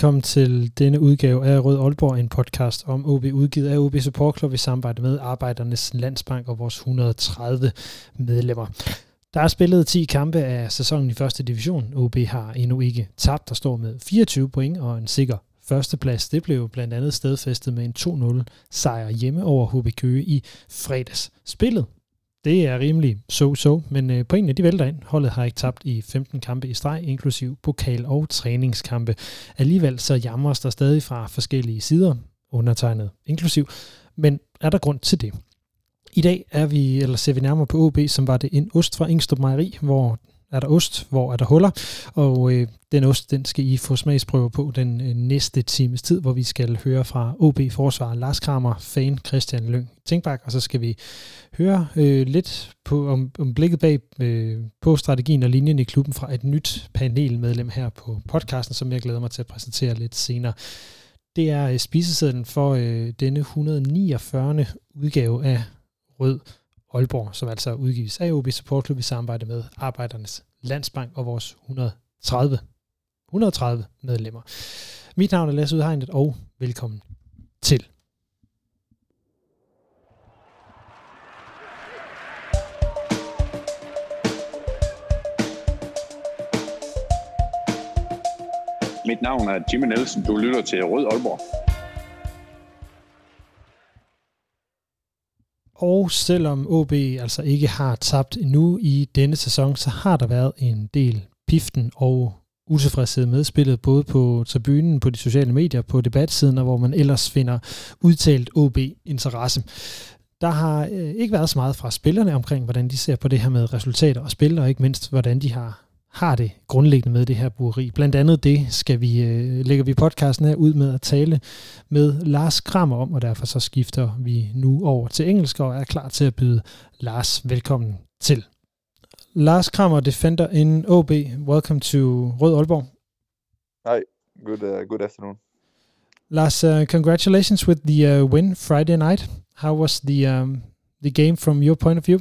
Velkommen til denne udgave af Rød Aalborg, en podcast om OB udgivet af OB Support Club i samarbejde med Arbejdernes Landsbank og vores 130 medlemmer. Der er spillet 10 kampe af sæsonen i første division. OB har endnu ikke tabt der står med 24 point og en sikker førsteplads. Det blev blandt andet stedfæstet med en 2-0 sejr hjemme over HB Køge i fredags. Spillet det er rimelig so-so, men øh, pointene de vælter ind. Holdet har ikke tabt i 15 kampe i streg, inklusiv pokal- og træningskampe. Alligevel så jamres der stadig fra forskellige sider, undertegnet inklusiv. Men er der grund til det? I dag er vi, eller ser vi nærmere på OB, som var det en ost fra Ingstrup Mejeri, hvor er der ost, hvor er der huller, og øh, den ost, den skal I få smagsprøver på den øh, næste times tid, hvor vi skal høre fra OB-forsvar Lars Kramer, fan Christian Lyng Tænkbak, og så skal vi høre øh, lidt på, om, om blikket bag øh, på strategien og linjen i klubben fra et nyt panelmedlem her på podcasten, som jeg glæder mig til at præsentere lidt senere. Det er øh, spisesedlen for øh, denne 149. udgave af Rød Aalborg, som altså udgives af OB Support Club i samarbejde med Arbejdernes Landsbank og vores 130, 130 medlemmer. Mit navn er Lasse Udhegnet, og velkommen til. Mit navn er Jimmy Nielsen. Du lytter til Rød Aalborg. Og selvom OB altså ikke har tabt endnu i denne sæson, så har der været en del piften og utilfredshed med spillet, både på tribunen, på de sociale medier, på debatsiden, og hvor man ellers finder udtalt OB-interesse. Der har øh, ikke været så meget fra spillerne omkring, hvordan de ser på det her med resultater og spil, og ikke mindst, hvordan de har har det grundlæggende med det her bureri. Blandt andet det skal vi, øh, lægger vi podcasten her ud med at tale med Lars Krammer om, og derfor så skifter vi nu over til engelsk og er klar til at byde Lars velkommen til. Lars Krammer, defender in OB. Welcome to Rød Aalborg. Hi, good, uh, good afternoon. Lars, uh, congratulations with the uh, win Friday night. How was the um, the game from your point of view?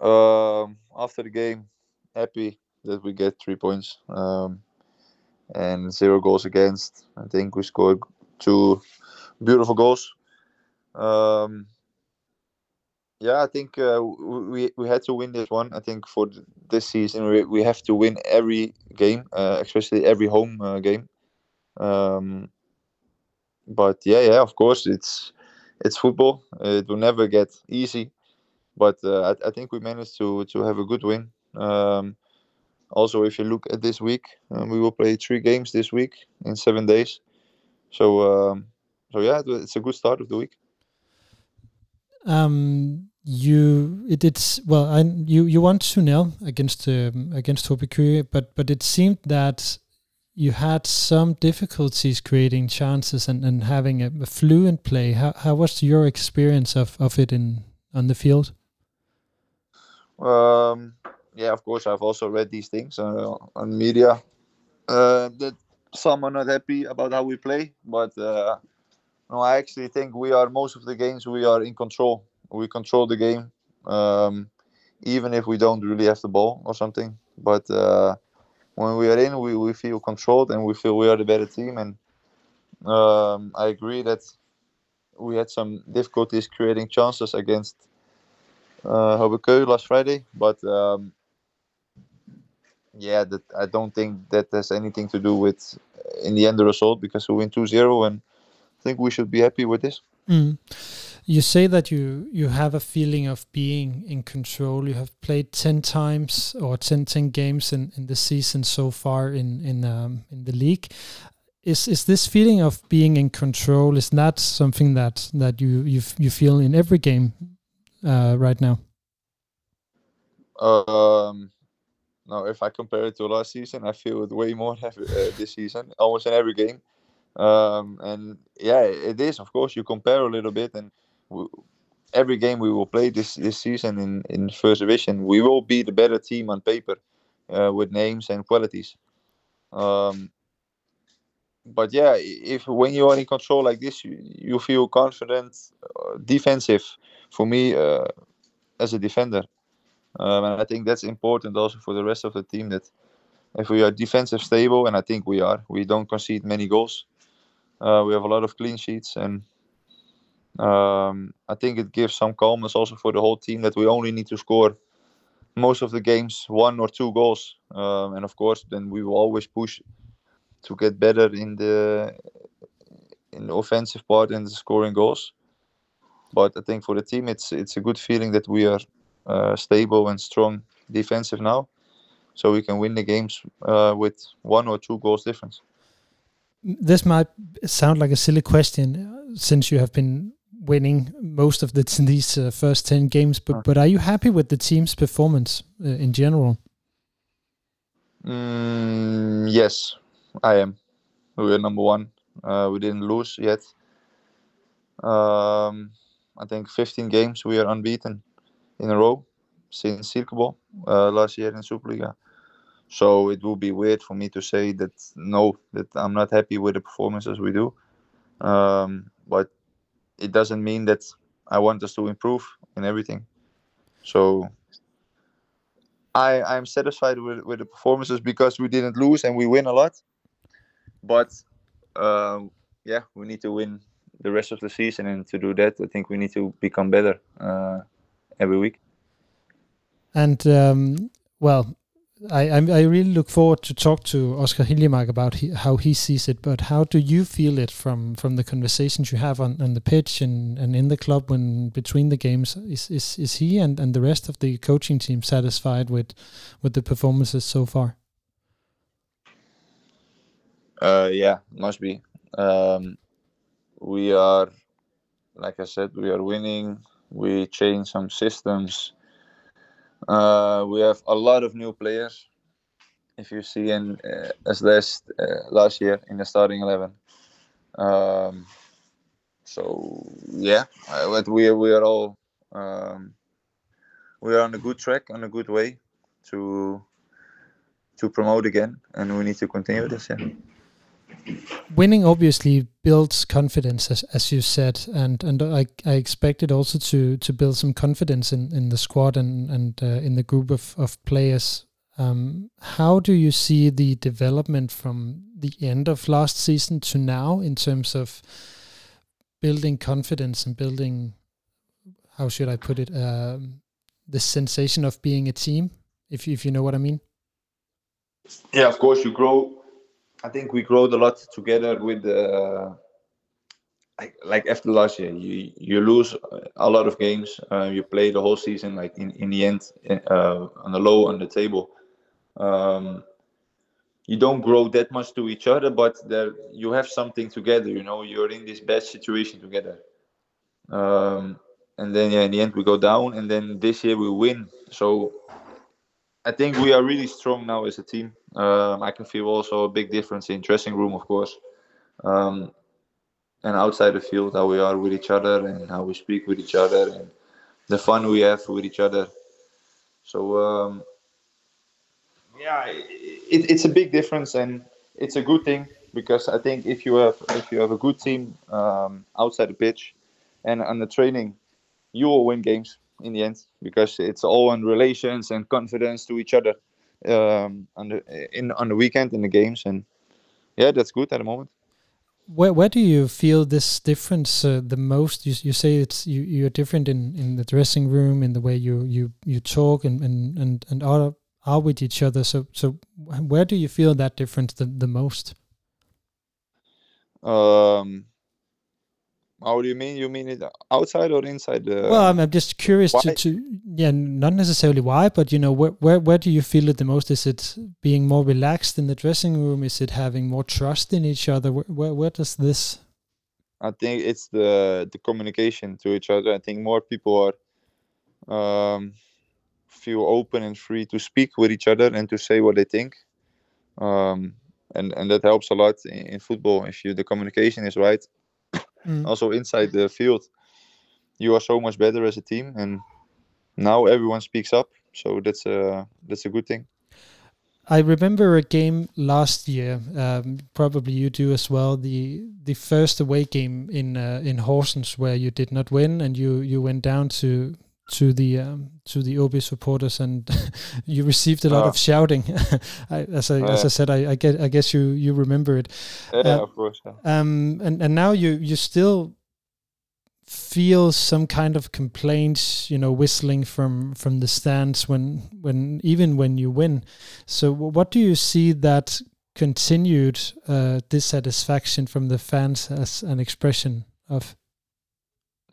Um, after the game, happy that we get three points um, and zero goals against. I think we scored two beautiful goals. Um, yeah, I think uh, we we had to win this one. I think for this season we we have to win every game, uh, especially every home uh, game. Um, but yeah, yeah, of course it's it's football. It will never get easy but uh, I, I, think we managed to to have a good win. Um, also, if you look at this week, um, we will play three games this week in seven days. So, um, so yeah, it's a good start of the week. Um, you it did well. I, you you won two 0 against um, against HB but but it seemed that you had some difficulties creating chances and, and having a, a fluent play. How how was your experience of, of it in on the field? Um, yeah, of course, I've also read these things uh, on media uh, that some are not happy about how we play, but uh, no, I actually think we are most of the games we are in control. We control the game, um, even if we don't really have the ball or something. But uh, when we are in, we, we feel controlled and we feel we are the better team. And um, I agree that we had some difficulties creating chances against uh, Hoboken last Friday, but um, yeah, that I don't think that has anything to do with uh, in the end the result because we win 2-0 and I think we should be happy with this. Mm. You say that you you have a feeling of being in control. You have played 10 times or 10, 10 games in, in the season so far in in um, in the league. Is is this feeling of being in control is that something that that you you you feel in every game uh, right now? Um, no, if I compare it to last season, I feel it way more heavy uh, this season, almost in every game. Um, and yeah, it is. Of course, you compare a little bit, and every game we will play this this season in in first division, we will be the better team on paper, uh, with names and qualities. Um, but yeah, if when you are in control like this, you, you feel confident, uh, defensive. For me, uh, as a defender, um, and I think that's important also for the rest of the team that if we are defensive stable, and I think we are, we don't concede many goals. Uh, we have a lot of clean sheets, and um, I think it gives some calmness also for the whole team that we only need to score most of the games one or two goals, um, and of course, then we will always push to get better in the in the offensive part and scoring goals. But I think for the team, it's it's a good feeling that we are uh, stable and strong defensive now, so we can win the games uh, with one or two goals difference. This might sound like a silly question, since you have been winning most of the these uh, first ten games. But but are you happy with the team's performance uh, in general? Mm, yes, I am. We are number one. Uh, we didn't lose yet. Um, I think 15 games we are unbeaten in a row since Cirkeball uh, last year in Superliga. So it will be weird for me to say that no, that I'm not happy with the performances we do. Um, but it doesn't mean that I want us to improve in everything. So I I'm satisfied with with the performances because we didn't lose and we win a lot. But um, yeah, we need to win the rest of the season, and to do that, I think we need to become better uh, every week. And um, well, I, I I really look forward to talk to Oscar Hiljemark about he, how he sees it. But how do you feel it from from the conversations you have on, on the pitch and, and in the club when between the games? Is is, is he and, and the rest of the coaching team satisfied with with the performances so far? Uh, yeah, must be. Um, we are, like I said, we are winning. We change some systems. Uh, we have a lot of new players. If you see in uh, as last uh, last year in the starting eleven. Um, so yeah, uh, but we we are all um, we are on a good track, on a good way to to promote again, and we need to continue this. Yeah winning obviously builds confidence, as, as you said, and and I, I expect it also to to build some confidence in, in the squad and and uh, in the group of of players. Um, how do you see the development from the end of last season to now in terms of building confidence and building, how should I put it, um, the sensation of being a team, if if you know what I mean? Yeah, of course you grow I think we growed a lot together with the like, like after last year. You you lose a lot of games. Uh, you play the whole season like in in the end uh, on the low on the table. Um, you don't grow that much to each other, but there you have something together. You know, you're in this bad situation together. Um, and then yeah, in the end we go down, and then this year we win. So I think we are really strong now as a team. Um, I can feel also a big difference in dressing room, of course, um, and outside the field, how we are with each other and how we speak with each other and the fun we have with each other. So um, yeah, it, it's a big difference and it's a good thing because I think if you have if you have a good team um, outside the pitch and on the training, you will win games in the end because it's all on relations and confidence to each other um, on the in on the weekend in the games and yeah that's good at the moment. Where where do you feel this difference uh, the most? You, you say it's you you're different in in the dressing room in the way you you you talk and and and, and are are with each other. So so where do you feel that difference the, the most? Um how do you mean? You mean it outside or inside? The well, I'm, I'm just curious to, to, yeah, not necessarily why, but you know, where, where where do you feel it the most? Is it being more relaxed in the dressing room? Is it having more trust in each other? Where where, where does this? I think it's the the communication to each other. I think more people are um, feel open and free to speak with each other and to say what they think. Um, and and that helps a lot in, in football if you the communication is right. Mm. Also inside the field, you are so much better as a team, and now everyone speaks up. So that's a that's a good thing. I remember a game last year. Um, probably you do as well. The the first away game in uh, in Horsens where you did not win, and you you went down to to the um, to the OB supporters, and you received a lot Ah. of shouting. I, as I as I said, I, I get I guess you you remember it. Yeah, Uh, of course. Yeah. Um, and and now you you still feel some kind of complaints, you know, whistling from from the stands when when even when you win. So what do you see that continued uh, dissatisfaction from the fans as an expression of?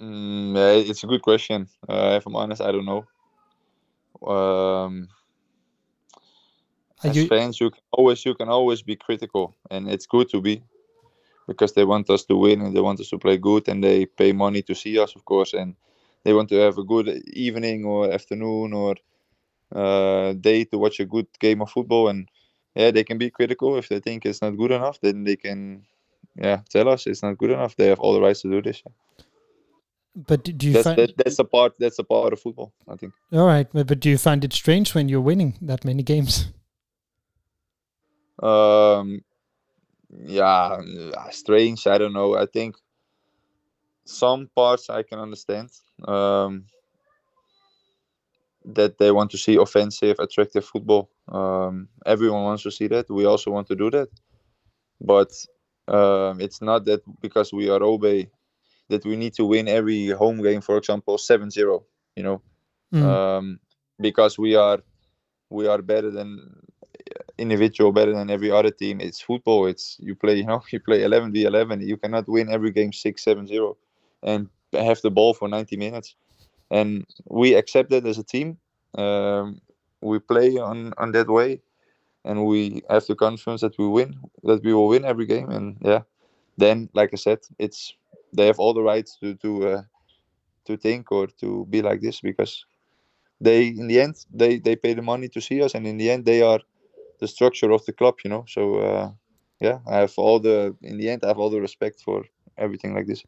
Mm, yeah, it's a good question. Uh, if I'm honest, I don't know. Um, as you fans, you can always you can always be critical, and it's good to be because they want us to win and they want us to play good, and they pay money to see us, of course, and they want to have a good evening or afternoon or uh, day to watch a good game of football. And yeah, they can be critical if they think it's not good enough. Then they can, yeah, tell us it's not good enough. They have all the rights to do this. But do you That's find that, that's a part. That's a part of football. I think. all right? But, but do you find it strange when you're winning that many games? Um, yeah, uh, strange. I don't know. I think some parts I can understand. Um, that they want to see offensive, attractive football. Um, everyone wants to see that. We also want to do that, but um, it's not that because we are Obe that we need to win every home game. For example, 7-0, You know, Mm. um, because we are we are better than individual better than every other team it's football it's you play you know you play 11 v 11 you cannot win every game 6 7 0 and have the ball for 90 minutes and we accept that as a team um, we play on on that way and we have the confidence that we win that we will win every game and yeah then like i said it's they have all the rights to to uh, to think or to be like this because they in the end they they pay the money to see us and in the end they are the structure of the club you know so uh, yeah i have all the in the end i have all the respect for everything like this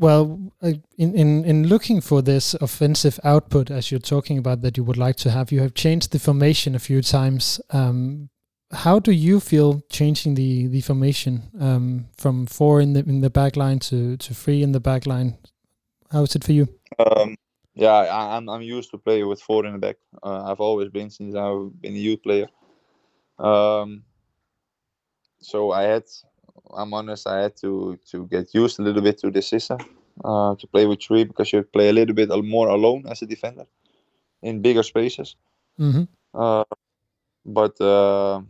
Well, in, in in looking for this offensive output, as you're talking about that you would like to have, you have changed the formation a few times. Um, how do you feel changing the the formation um, from four in the in the back line to to three in the back line? How is it for you? um, yeah I, i'm i'm used to play with four in the back uh, i've always been since i've been a youth player um so i had i'm honest i had to to get used a little bit to the system uh, to play with three because you play a little bit more alone as a defender in bigger spaces hmm Uh, but uh,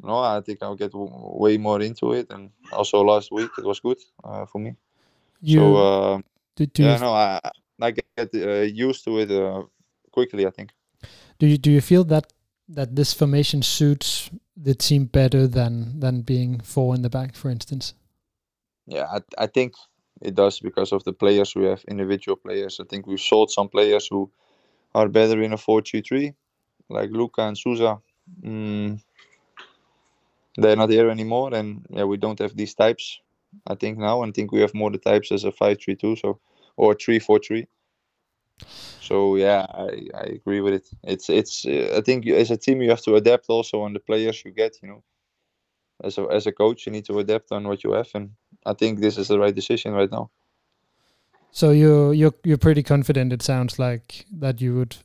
no, I think I'll get w- way more into it. And also last week it was good uh, for me. You so uh, do, do yeah, you no, I I get uh, used to it uh, quickly. I think. do you do you feel that that this formation suits the team better than than being four in the back, for instance? Yeah, I, I think it does because of the players we have, individual players. I think we've sold some players who are better in a 4-3-3, like Luca and Souza. Mm, they're not here anymore, and yeah, we don't have these types. I think now, I think we have more the types as a 5-3-2, so or 3-4-3. So yeah, I, I agree with it. It's it's. Uh, I think you- as a team you have to adapt also on the players you get. You know, as a as a coach you need to adapt on what you have, and I think this is the right decision right now. So you're you're you're pretty confident. It sounds like that you would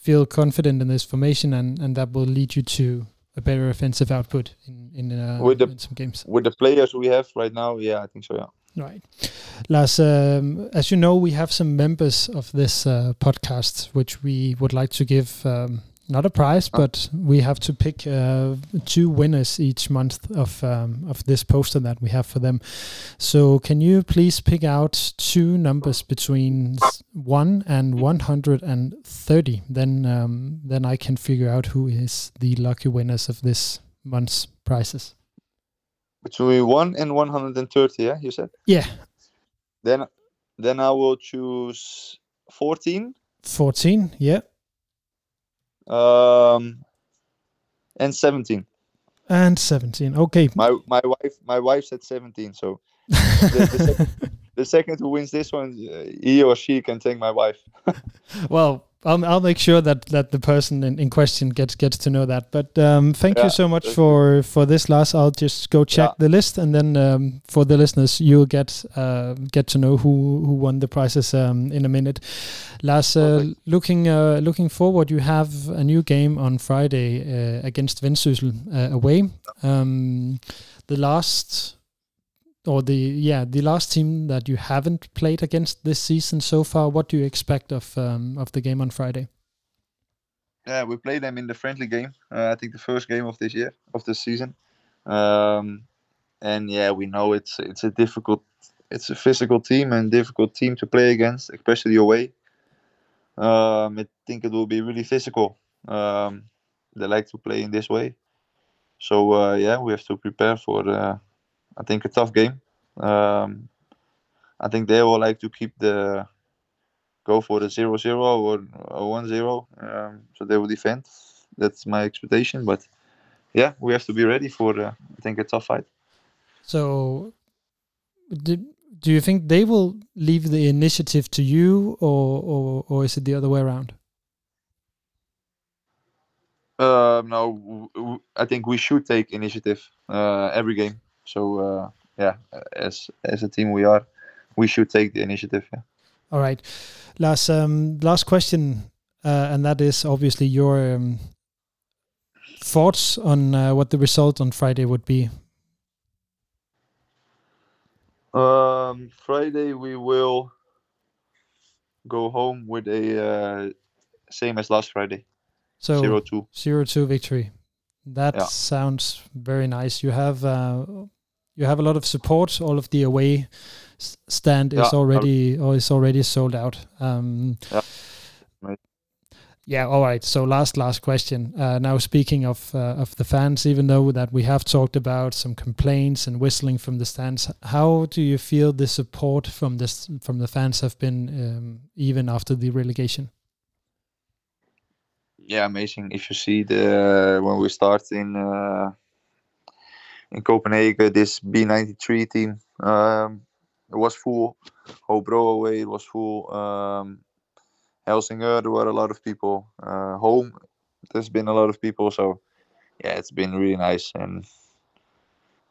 feel confident in this formation, and and that will lead you to a better offensive output in in, uh, With the- in some games. With the players we have right now, yeah, I think so. Yeah. Right, Lars. Um, as you know, we have some members of this uh, podcast, which we would like to give. Um, not a prize, Ah. but we have to pick uh, two winners each month of um, of this poster that we have for them. So, can you please pick out two numbers between one and one hundred and thirty? Then, um, then I can figure out who is the lucky winners of this month's prizes. Between one and one hundred and thirty, yeah, you said. Yeah, Then, then I will choose fourteen. fourteen. Yeah, Um, and 17. And 17. Okay. My my wife my wife said 17. So the, the, second, the second who wins this one, uh, he or she can take my wife. well, I'll, I'll make sure that, that the person in, in question gets gets to know that. But um, thank Yeah, you so much for for this, Lars. I'll just go check Yeah. the list, and then um, for the listeners, you'll get uh, get to know who who won the prizes um, in a minute. Lars, uh, looking uh, looking forward, you have a new game on Friday uh, against Vendsyssel uh, away. Um, the last. Or the yeah the last team that you haven't played against this season so far. What do you expect of um, of the game on Friday? Yeah, we played them in the friendly game. Uh, I think the first game of this year of this season. Um, and yeah, we know it's it's a difficult, it's a physical team and difficult team to play against, especially away. Um, I think it will be really physical. Um, they like to play in this way, so uh, yeah, we have to prepare for uh, I think a tough game. Um, I think they will like to keep the go for the 0-0 or, or 1-0 um, so they will defend that's my expectation but yeah we have to be ready for uh, i think a tough fight So, do, do you think they will leave the initiative to you, or or, or is it the other way around? um, no i think we should take initiative uh, every game so uh, yeah as as a team we are we should take the initiative yeah. All right, last um, last question, uh, and that is obviously your um, thoughts on uh, what the result on Friday would be. um, friday we will go home with a uh, same as last friday So 0-2 zero two victory. That Yeah. sounds very nice. You have uh, you have a lot of support. All of the away stand is Yeah, already or is already sold out. Um, Yeah. Right. Yeah. All right. So last last question. Uh, now speaking of uh, of the fans, even though that we have talked about some complaints and whistling from the stands, how do you feel the support from this from the fans have been um, even after the relegation? yeah, amazing. If you see the when we start in uh, in Copenhagen, this B93 team, um, it was full. Hobro away, it was full. Um, Helsingør, there were a lot of people. Uh, home, there's been a lot of people. So yeah, it's been really nice and.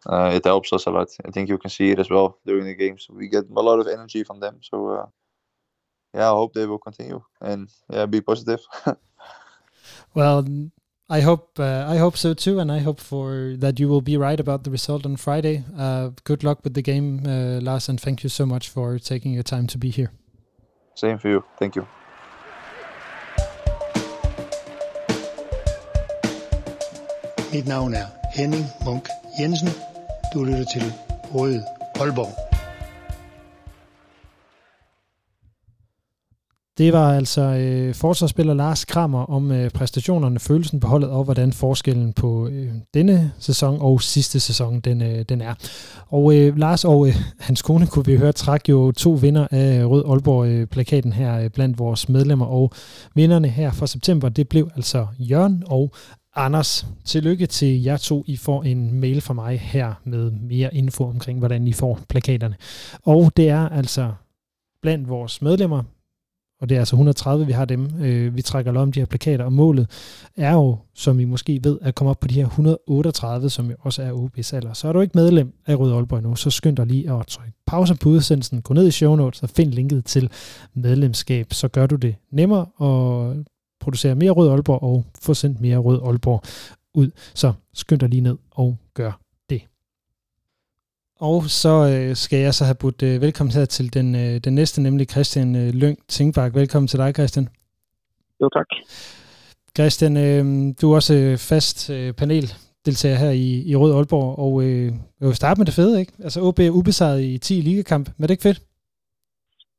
Uh, it helps us a lot. I think you can see it as well during the games. We get a lot of energy from them. So uh, yeah, I hope they will continue and yeah, be positive. Well, I hope uh, I hope so too, and I hope for that you will be right about the result on Friday. Uh, good luck with the game, uh, Lars, and thank you so much for taking your time to be here. Same for you. Thank you. Mit navn er Henning Munk Jensen. Du lytter til Røde Aalborg. Det var altså øh, forsvarsspiller Lars Kramer om øh, præstationerne, følelsen på holdet og hvordan forskellen på øh, denne sæson og sidste sæson den, øh, den er. Og øh, Lars og øh, hans kone kunne vi høre træk jo to vinder af øh, Rød Aalborg-plakaten øh, her øh, blandt vores medlemmer. Og vinderne her for september, det blev altså Jørgen og Anders. Tillykke til jer to. I får en mail fra mig her med mere info omkring, hvordan I får plakaterne. Og det er altså blandt vores medlemmer, og det er altså 130, vi har dem. Øh, vi trækker lod om de her plakater, og målet er jo, som I måske ved, at komme op på de her 138, som jo også er OB's alder. Så er du ikke medlem af Røde Aalborg nu, så skynd dig lige at trykke pause på udsendelsen, gå ned i show notes og find linket til medlemskab, så gør du det nemmere at producere mere Rød Aalborg og få sendt mere Rød Aalborg ud. Så skynd dig lige ned og gør det. Og så øh, skal jeg så have budt øh, velkommen her til den, øh, den næste, nemlig Christian øh, Lyng Tingbak. Velkommen til dig, Christian. Jo, tak. Christian, øh, du er også øh, fast øh, paneldeltager her i, i Rød Aalborg, og øh, jeg vil starte med det fede, ikke? Altså OB er ubesejret i 10 ligakamp, men er det ikke fedt?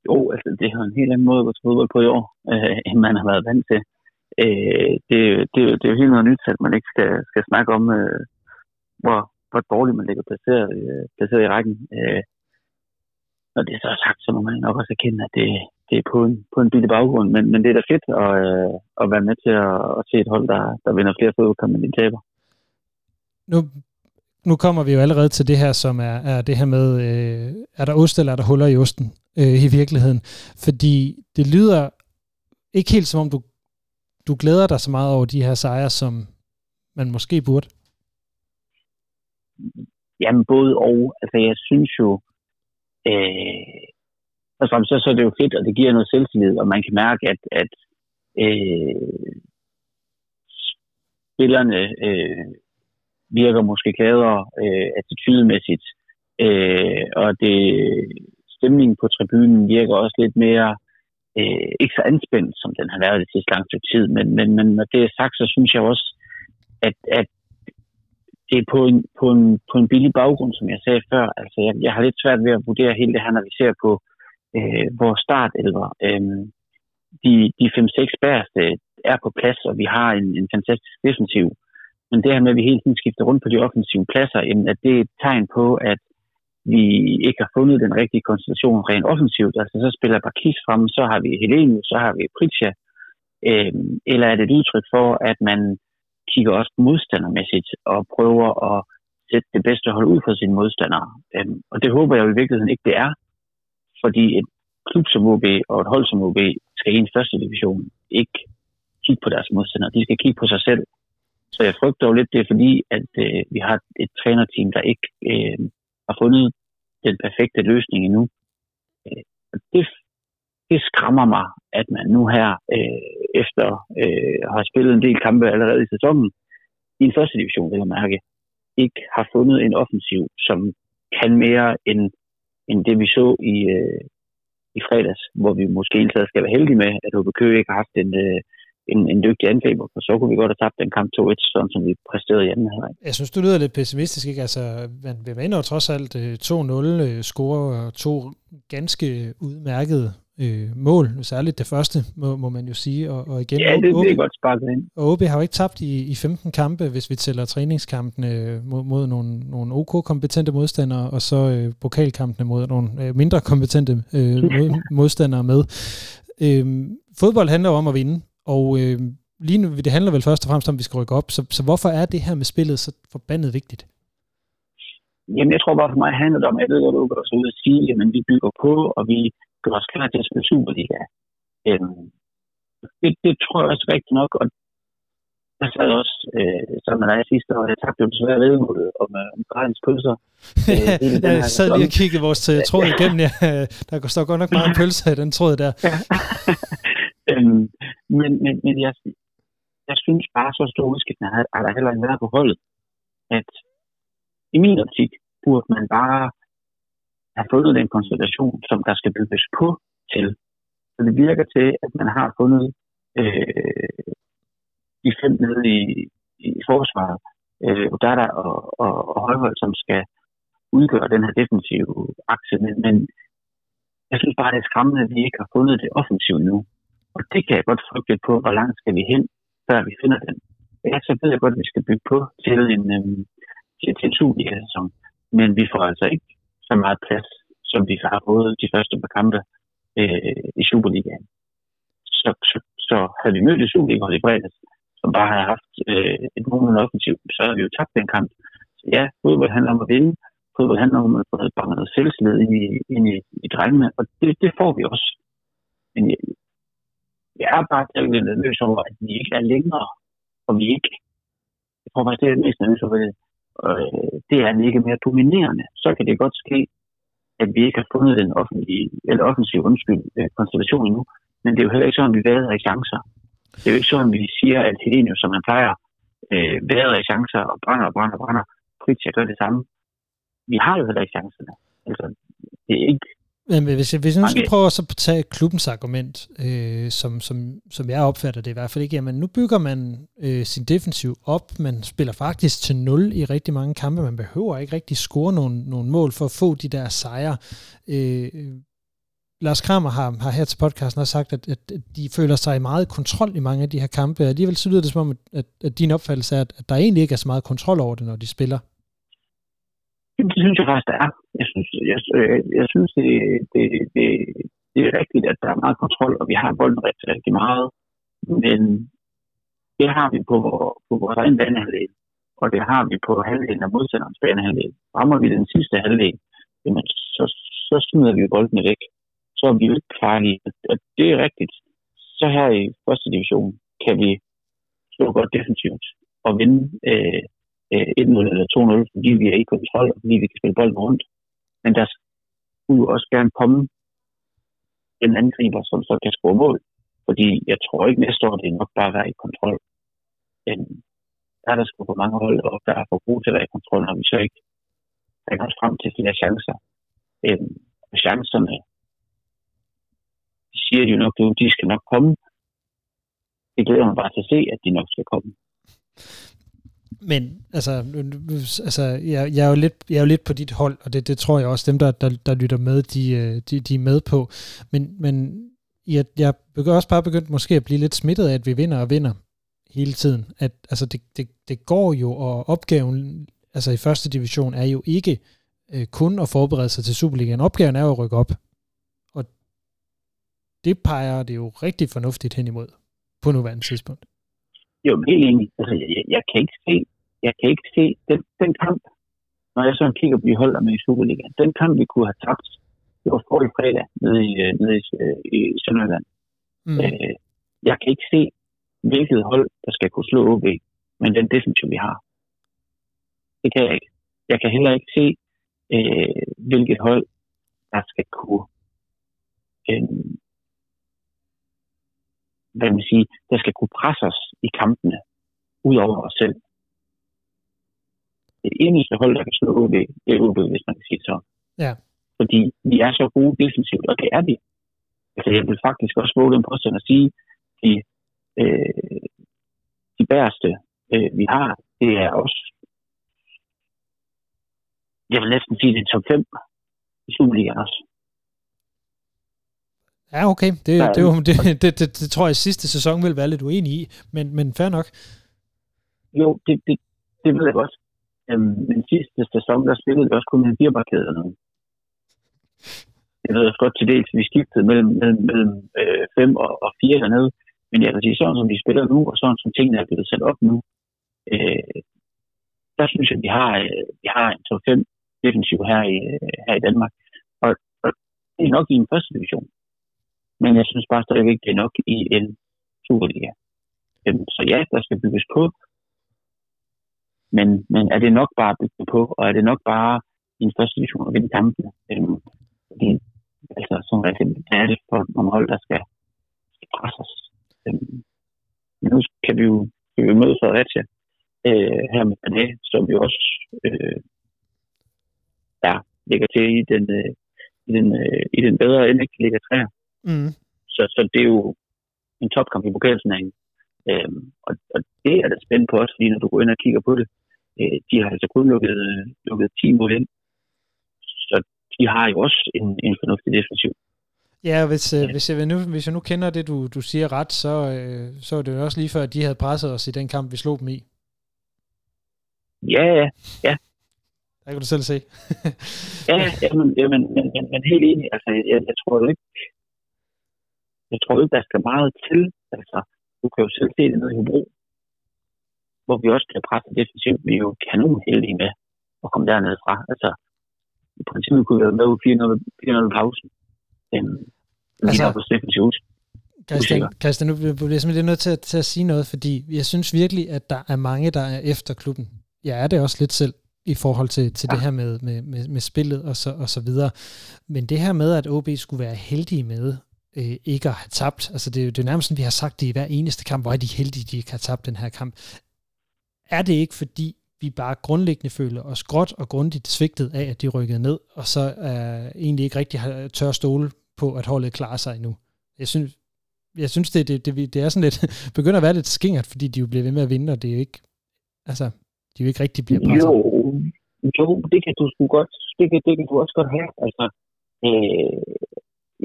Jo, altså det er en helt anden måde at gå til fodbold på i år, øh, end man har været vant til. Øh, det, det, det er jo helt noget nyt, at man ikke skal, skal snakke om, øh, hvor, hvor dårligt man ligger placeret, øh, placeret i rækken. Øh, når det så er sagt, så må man nok også erkende, at det, det er på en, på en billig baggrund, men, men det er da fedt at, øh, at være med til at, at se et hold, der, der vinder flere fodboldkampe, end de taber. Nu, nu kommer vi jo allerede til det her, som er, er det her med, øh, er der ost eller er der huller i osten øh, i virkeligheden? Fordi det lyder ikke helt som om, du, du glæder dig så meget over de her sejre, som man måske burde. Jamen både og. Altså jeg synes jo, øh, og så, så er det jo fedt, og det giver noget selvtillid, og man kan mærke, at, at øh, spillerne øh, virker måske gladere øh, attitydemæssigt, øh, og det stemningen på tribunen virker også lidt mere øh, ikke så anspændt, som den har været det sidste langt tid. Men, men, men når det er sagt, så synes jeg også, at, at det er på en, på, en, på en billig baggrund, som jeg sagde før. Altså, jeg, jeg har lidt svært ved at vurdere hele det her, når vi ser på øh, vores startelver. Øh, de, de 5-6 bæreste er på plads, og vi har en, en fantastisk defensiv. Men det her med, at vi hele tiden skifter rundt på de offensive pladser, at det er et tegn på, at vi ikke har fundet den rigtige konstellation rent offensivt. Altså så spiller Bakis frem, så har vi Helene, så har vi Pritja. Øh, eller er det et udtryk for, at man kigger også modstandermæssigt og prøver at sætte det bedste hold ud for sine modstandere. Øhm, og det håber jeg jo i virkeligheden ikke, det er. Fordi et klub som OB og et hold som OB skal i en første division ikke kigge på deres modstandere. De skal kigge på sig selv. Så jeg frygter jo lidt, det er fordi, at øh, vi har et trænerteam, der ikke øh, har fundet den perfekte løsning endnu. Øh, det, det skræmmer mig, at man nu her, øh, efter øh, har spillet en del kampe allerede i sæsonen, i en første division, vil jeg mærke, ikke har fundet en offensiv, som kan mere end, end det, vi så i, øh, i fredags, hvor vi måske egentlig skal være heldige med, at HB Køge ikke har haft en, øh, en, en dygtig angriber, for så kunne vi godt have tabt den kamp 2-1, sådan som vi præsterede i anden halvleg. Jeg synes, du lyder lidt pessimistisk, ikke? Altså, man vinder trods alt øh, 2-0, øh, scorer to ganske udmærkede øh, mål, særligt det første, må, må man jo sige. Og, og igen, ja, det, det er godt sparket ind. Og OB har jo ikke tabt i, i 15 kampe, hvis vi tæller træningskampene mod, mod nogle, nogle OK-kompetente modstandere, og så øh, pokalkampene mod nogle øh, mindre kompetente øh, mod, modstandere med. Øh, fodbold handler jo om at vinde, og øh, lige nu, det handler vel først og fremmest om, at vi skal rykke op. Så, så hvorfor er det her med spillet så forbandet vigtigt? Jamen, jeg tror bare for mig handler det om, at jeg ved, at du og sige, at vi bygger på, og vi gør os klar til at spille Superliga. Øhm, det, det, tror jeg også rigtigt nok, og jeg sad også øh, sammen med dig sidste år, jeg tabte jo desværre vedmålet om, øh, om Grejens pølser. Øh, jeg sad lige og kiggede vores øh, tråd igennem, ja. der står godt nok meget pølser i den tråd der. øhm, men, men, men jeg, jeg synes bare, så stor udskiftning har, har der heller ikke været på holdet, at i min optik burde man bare have fundet den konstellation, som der skal bygges på til. Så det virker til, at man har fundet øh, de fem nede i, i forsvaret, øh, der og, og, og Højhold, som skal udgøre den her defensive akse. Men, men jeg synes bare, det er skræmmende, at vi ikke har fundet det offensivt nu. Og det kan jeg godt frygte på, hvor langt skal vi hen, før vi finder den. Ja, så ved jeg godt, at vi skal bygge på til en, øhm, til, til en Superliga-sæson. Men vi får altså ikke så meget plads, som vi har fået de første par kampe øh, i Superligaen. Så, så, så havde vi mødt i Superligaen i fredags, som bare havde haft øh, et nogenlunde offensiv, så havde vi jo tabt den kamp. Så ja, fodbold handler om at vinde. Fodbold handler om at få noget selvslid ind i, ind i, i drengene, og det, det får vi også. Men jeg, jeg er bare lidt nervøs over, at vi ikke er længere, og vi ikke, jeg tror faktisk, det er mest nervøs over, øh, det er, han ikke mere dominerende. Så kan det godt ske, at vi ikke har fundet den offentlige, eller offensiv undskyld, øh, konstellation endnu. Men det er jo heller ikke sådan, at vi væder i chancer. Det er jo ikke sådan, at vi siger, at Helenius, som man plejer, øh, væder i chancer og brænder og brænder og brænder. Pritja gør det samme. Vi har jo heller ikke chancerne. Altså, det er ikke men hvis jeg, hvis jeg nu skal prøve at tage klubbens argument, øh, som, som, som jeg opfatter det i hvert fald ikke, jamen nu bygger man øh, sin defensiv op, man spiller faktisk til 0 i rigtig mange kampe, man behøver ikke rigtig score nogle, nogle mål for at få de der sejre. Øh, Lars Kramer har, har her til podcasten også sagt, at, at de føler sig meget kontrol i mange af de her kampe. Alligevel så lyder det som om, at, at din opfattelse er, at, at der egentlig ikke er så meget kontrol over det, når de spiller. Det synes jeg faktisk, der er. Jeg synes, jeg, jeg, jeg synes det, det, det, det er rigtigt, at der er meget kontrol, og vi har bolden rigtig, rigtig meget, men det har vi på, på vores egen banehalvdel, og det har vi på halvdelen af modstanderens banehalvdel. Rammer vi den sidste halvdel, jamen, så, så smider vi boldene væk. Så er vi jo ikke farlige. Og det er rigtigt. Så her i første division kan vi slå godt defensivt og vinde øh, øh, 1-0 eller 2-0, fordi vi er i kontrol, og fordi vi kan spille bolden rundt. Men der skulle også gerne komme en angriber, som så kan score mål. Fordi jeg tror ikke næste år, det er nok bare at være i kontrol. Men der er der sgu på mange hold, og der er for gode til at være i kontrol, når vi så ikke kan os frem til flere chancer. Øhm, og chancerne, de siger de jo nok, de skal nok komme. Det glæder mig bare til at se, at de nok skal komme. Men altså, altså jeg, jeg, er jo lidt, jeg er jo lidt på dit hold, og det, det tror jeg også, dem der, der, der lytter med, de, øh, de, de er med på. Men, men jeg, jeg begynder også bare begyndt måske at blive lidt smittet af, at vi vinder og vinder hele tiden. At, altså, det, det, det går jo, og opgaven altså i første division er jo ikke øh, kun at forberede sig til Superligaen. Opgaven er jo at rykke op. Og det peger det jo rigtig fornuftigt hen imod på nuværende tidspunkt. Jo, helt enig. Altså, jeg, jeg, kan ikke se, jeg kan ikke se den, den kamp, når jeg så kigger på de hold, med i Superligaen. Den kamp, vi kunne have tabt, det var forrige fredag nede i, øh, nede i, øh, i Sønderjylland. Mm. Øh, jeg kan ikke se, hvilket hold, der skal kunne slå OB, men den defensiv, vi har. Det kan jeg ikke. Jeg kan heller ikke se, øh, hvilket hold, der skal kunne øh, hvad man sige, der skal kunne presse os i kampene, ud over os selv. Det eneste hold, der kan slå OB, det er OB, hvis man kan sige så. Ja. Fordi vi er så gode defensivt, og det er vi. Altså, jeg vil faktisk også våge den påstand at sige, at de, øh, de bæreste, øh, vi har, det er også, jeg vil næsten sige, det er top 5 i Superligaen også. Ja, okay. Det, ja, det, det, det, det, det, det tror jeg sidste sæson vil være lidt uenig i, men, men fair nok. Jo, det, det, det ved jeg godt. Øhm, men sidste sæson, der spillede vi også kun en firebarkæde eller noget. Jeg ved også godt til dels, vi skiftede mellem, mellem, mellem øh, fem og, og fire dernede. Men jeg kan sige, sådan som de spiller nu, og sådan som tingene er blevet sat op nu, øh, der synes jeg, at vi har, øh, vi har en top 5 defensiv her i, øh, her i Danmark. Og, og det er nok i en første division. Men jeg synes bare stadigvæk, det er nok i en Superliga. Øhm, så ja, der skal bygges på. Men, men er det nok bare at bygge på, og er det nok bare i en første division at vinde kampene? Øhm, fordi, altså, som rigtig, er det for nogle hold, der skal, skal presse os. Øhm, men nu kan vi jo, kan vi jo møde Fredericia øh, her med Pané, som jo også øh, ja, ligger til i den, øh, i den, øh, i den bedre end ikke ligger træer. Mm. Så, så det er jo en topkamp i pokalturneringen. Øhm, og, og det er da spændt på os, fordi når du går ind og kigger på det, øh, de har altså kun lukket, lukket 10 mål ind. Så de har jo også en, en fornuftig defensiv. Ja, hvis, øh, hvis, jeg nu, hvis jeg nu kender det, du, du siger ret, så, øh, så er det jo også lige før, at de havde presset os i den kamp, vi slog dem i. Ja, ja, ja. Der kan du selv se. ja, jamen, jamen, men, men, men helt enig. Altså, jeg, jeg tror ikke, jeg tror ikke, der skal meget til. Altså, du kan jo selv se det nede i Hobro, hvor vi også kan presse defensivt. Vi er jo kanon heldige med at komme dernede fra. Altså, i princippet kunne vi have med 400 pausen. Øhm, altså, på defensivt. Christian, Christian, nu bliver jeg simpelthen nødt til at, til at sige noget, fordi jeg synes virkelig, at der er mange, der er efter klubben. Jeg er det også lidt selv i forhold til, til ja. det her med, med, med, med spillet og så, og så videre. Men det her med, at OB skulle være heldige med øh, ikke at have tabt. Altså det, det er nærmest sådan, vi har sagt det i hver eneste kamp, hvor er de heldige, de ikke har tabt den her kamp. Er det ikke fordi, vi bare grundlæggende føler os gråt og grundigt svigtet af, at de rykkede ned, og så er egentlig ikke rigtig har tør stole på, at holdet klarer sig endnu. Jeg synes, jeg synes det, det, det, det er sådan lidt, begynder at være lidt skingert, fordi de jo bliver ved med at vinde, og det er jo ikke, altså, de jo ikke rigtig bliver presset. Jo, jo, det kan du sgu godt, det kan, det kan du også godt have. Altså, øh,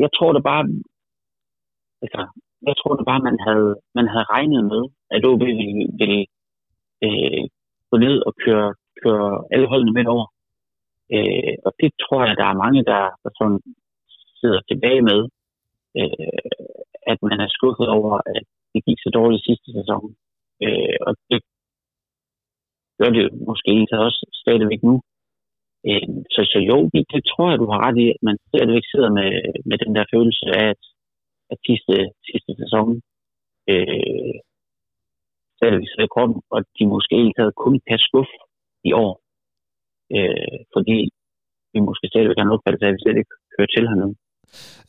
jeg tror da bare, altså, jeg tror da bare, man havde, man havde regnet med, at OB ville, ville øh, gå ned og køre, køre alle holdene med over. Øh, og det tror jeg, der er mange, der, der sådan sidder tilbage med. øh, at man er skuffet over, at det gik så dårligt sidste sæson. Øh, og det gør det måske også stadigvæk nu. Øh, så, så jo, det tror jeg, du har ret i, at man stadigvæk sidder med, med den der følelse af, at, at sidste, sidste sæson øh, stadigvæk sidder kroppen, og de måske ikke havde kun kan skuffe i år. Øh, fordi vi måske stadigvæk har noget at vi slet ikke hører til hernede.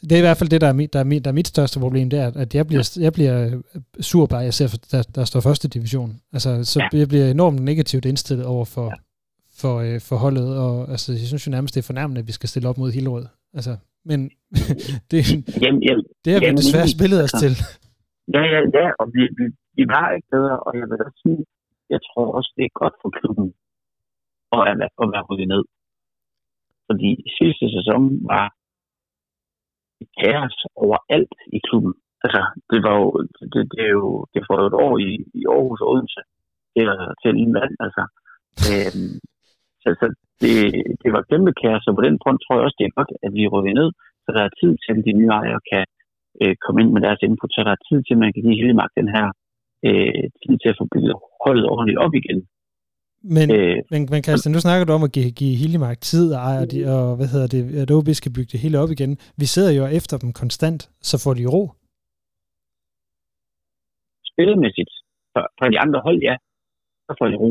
Det er i hvert fald det, der er mit, der er mit, der er mit største problem, det er, at jeg bliver, jeg bliver sur bare, jeg ser, der, der står første division. Altså, så ja. jeg bliver enormt negativt indstillet over for, ja. for, øh, for holdet, og altså, jeg synes jo nærmest, det er fornærmende, at vi skal stille op mod Hillerød. Altså, men det, jamen, jamen, det har vi jamen, desværre spillet os til. Ja, ja, ja, og vi, vi, vi var ikke bedre, og jeg vil da sige, jeg tror også, det er godt for klubben at, at, at være ryddet ned. Fordi sidste sæson var kaos overalt i klubben. Altså, det var jo, det, det er jo, det var jo et år i, i Aarhus og Odense til, til en land, altså. Øhm, så, så det, det var kæmpe kaos, og på den front tror jeg også, det er godt, at vi rykker ned, så der er tid til, at de nye ejere kan øh, komme ind med deres input, så der er tid til, at man kan give hele den her øh, tid til at få bygget holdet ordentligt op igen. Men, øh, men, men Christian, nu snakker du om at give, give Hildemark tid og, ejer de, og hvad hedder det, at OB skal bygge det hele op igen. Vi sidder jo efter dem konstant, så får de ro. Spillemæssigt, for, for de andre hold, ja, så får de ro.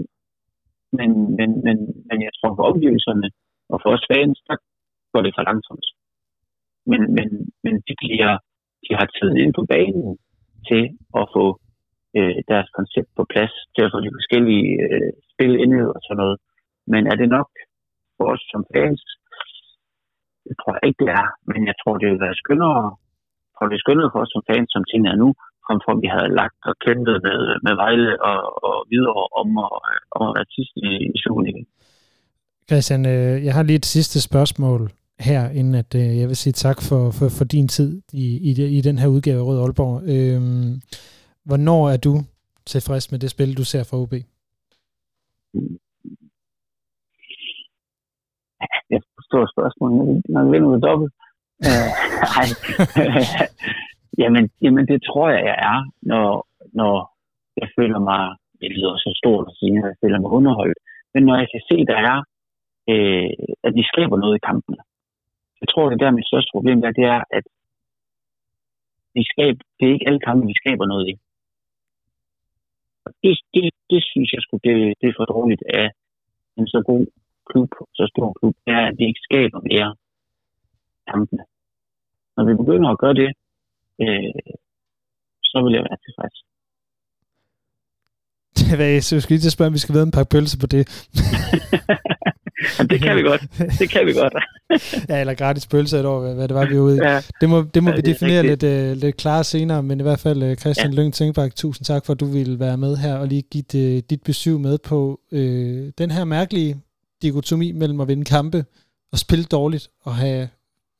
Men, men, men, men jeg tror for omgivelserne og for os fans, der går det for langsomt. Men, men, men de, bliver, de har tid ind på banen til at få øh, deres koncept på plads, til at få de forskellige øh, spil indhed og sådan noget. Men er det nok for os som fans? Det tror jeg ikke, det er. Men jeg tror, det vil være skønnere, tror, det er skønnere for os som fans, som tingene er nu, at vi havde lagt og kæmpet med, med Vejle og, og videre om at, om at være sidst i, i Superligaen. Christian, øh, jeg har lige et sidste spørgsmål her, inden at øh, jeg vil sige tak for, for, for din tid i, i, i den her udgave af Rød Aalborg. Øhm, hvornår er du tilfreds med det spil, du ser fra OB? Jeg forstår spørgsmålet, når vi vinder dobbelt. Uh, jamen, jamen, det tror jeg, jeg er, når, når jeg føler mig, det lyder så stort at sige, at jeg føler mig underholdt, men når jeg kan se, der er, øh, at vi skaber noget i kampen. Jeg tror, det der mit største problem er, det er, at vi skaber, det er ikke alle kampe, vi skaber noget i. Det, det, det synes jeg skulle det, det er for dårligt af en så god klub, så stor klub, er, at vi ikke skaber mere kampene. Når vi begynder at gøre det, øh, så vil jeg være tilfreds. Det var jeg skulle lige til at spørge, om vi skal være en pakke pølse på det. det kan vi godt. Det kan vi godt. ja, eller gratis pølse et år, hvad det var, vi var ude i. Ja, det må, det må ja, vi definere lidt, uh, lidt klarere senere, men i hvert fald uh, Christian ja. Lyng Tænkbak, tusind tak for, at du ville være med her og lige give det, dit besøg med på uh, den her mærkelige dikotomi mellem at vinde kampe og spille dårligt og have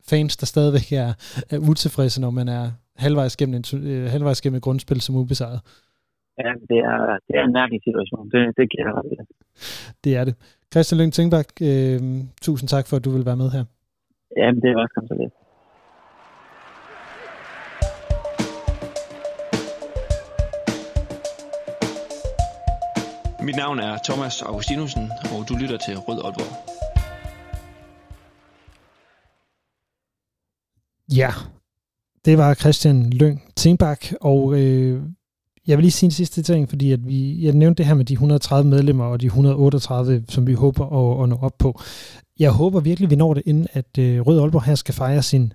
fans, der stadigvæk er, er utilfredse, når man er halvvejs gennem, en, uh, halvvejs gennem et grundspil som ubesejret. Ja, det er, det er en mærkelig situation. Det, det giver jeg ret Det er det. Christian Lyng Tingbak, øh, tusind tak for, at du vil være med her. Ja, det er også så lidt. Mit navn er Thomas Augustinusen, og du lytter til Rød Aalborg. Ja, det var Christian Lyng Tingbak, og øh, jeg vil lige sige en sidste ting, fordi at vi, jeg nævnte det her med de 130 medlemmer og de 138, som vi håber at, at nå op på. Jeg håber virkelig, vi når det, inden at øh, Rød Aalborg her skal fejre sin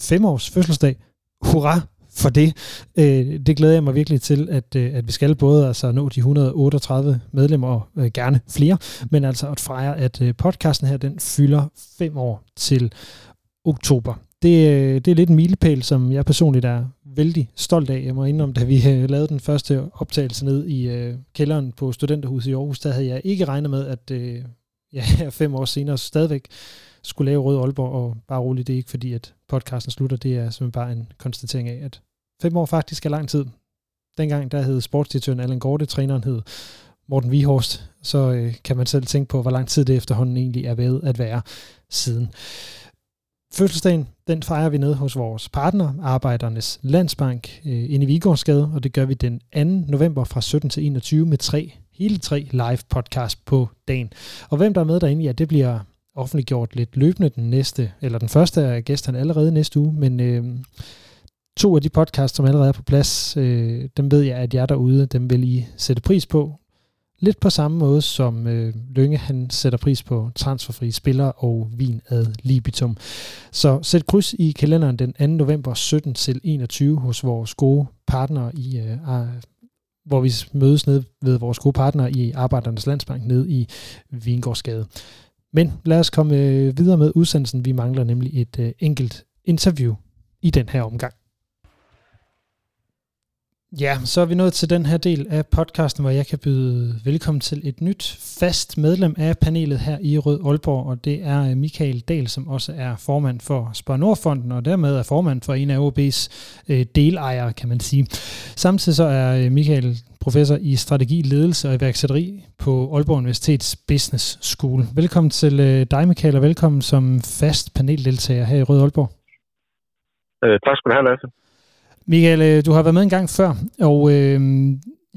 femårs fødselsdag. Hurra for det. Øh, det glæder jeg mig virkelig til, at, øh, at vi skal både altså nå de 138 medlemmer og øh, gerne flere, men altså at fejre, at øh, podcasten her, den fylder fem år til oktober det, øh, det er lidt en milepæl, som jeg personligt er vældig stolt af. Jeg må indrømme, da vi øh, lavede den første optagelse ned i øh, kælderen på Studenterhuset i Aarhus, der havde jeg ikke regnet med, at øh, ja, fem år senere stadigvæk skulle lave Rød Aalborg, og bare roligt, det er ikke fordi, at podcasten slutter, det er simpelthen bare en konstatering af, at fem år faktisk er lang tid. Dengang der hed sportsdirektøren Allan Gorte, træneren hed Morten Vihorst, så øh, kan man selv tænke på, hvor lang tid det efterhånden egentlig er ved at være siden fødselsdagen, den fejrer vi ned hos vores partner, Arbejdernes Landsbank, øh, inde i Vigårdsgade, og det gør vi den 2. november fra 17 til 21 med tre, hele tre live podcast på dagen. Og hvem der er med derinde, ja, det bliver offentliggjort lidt løbende den næste, eller den første af gæsterne allerede næste uge, men øh, to af de podcasts, som allerede er på plads, øh, dem ved jeg, at jer derude, dem vil I sætte pris på. Lidt på samme måde som øh, Lønge, han sætter pris på transferfrie spillere og vin ad libitum. Så sæt kryds i kalenderen den 2. november 17 til 21 hos vores gode partnere i øh, hvor vi mødes ned ved vores gode partnere i Arbejdernes Landsbank ned i Vingårdsgade. Men lad os komme øh, videre med udsendelsen. Vi mangler nemlig et øh, enkelt interview i den her omgang. Ja, så er vi nået til den her del af podcasten, hvor jeg kan byde velkommen til et nyt fast medlem af panelet her i Rød Aalborg, og det er Michael Dahl, som også er formand for Spar Nordfonden, og dermed er formand for en af OB's øh, delejere, kan man sige. Samtidig så er øh, Michael professor i strategi, ledelse og iværksætteri på Aalborg Universitets Business School. Velkommen til øh, dig, Michael, og velkommen som fast paneldeltager her i Rød Aalborg. Øh, tak skal du have, Lasse. Michael, øh, du har været med en gang før, og øh,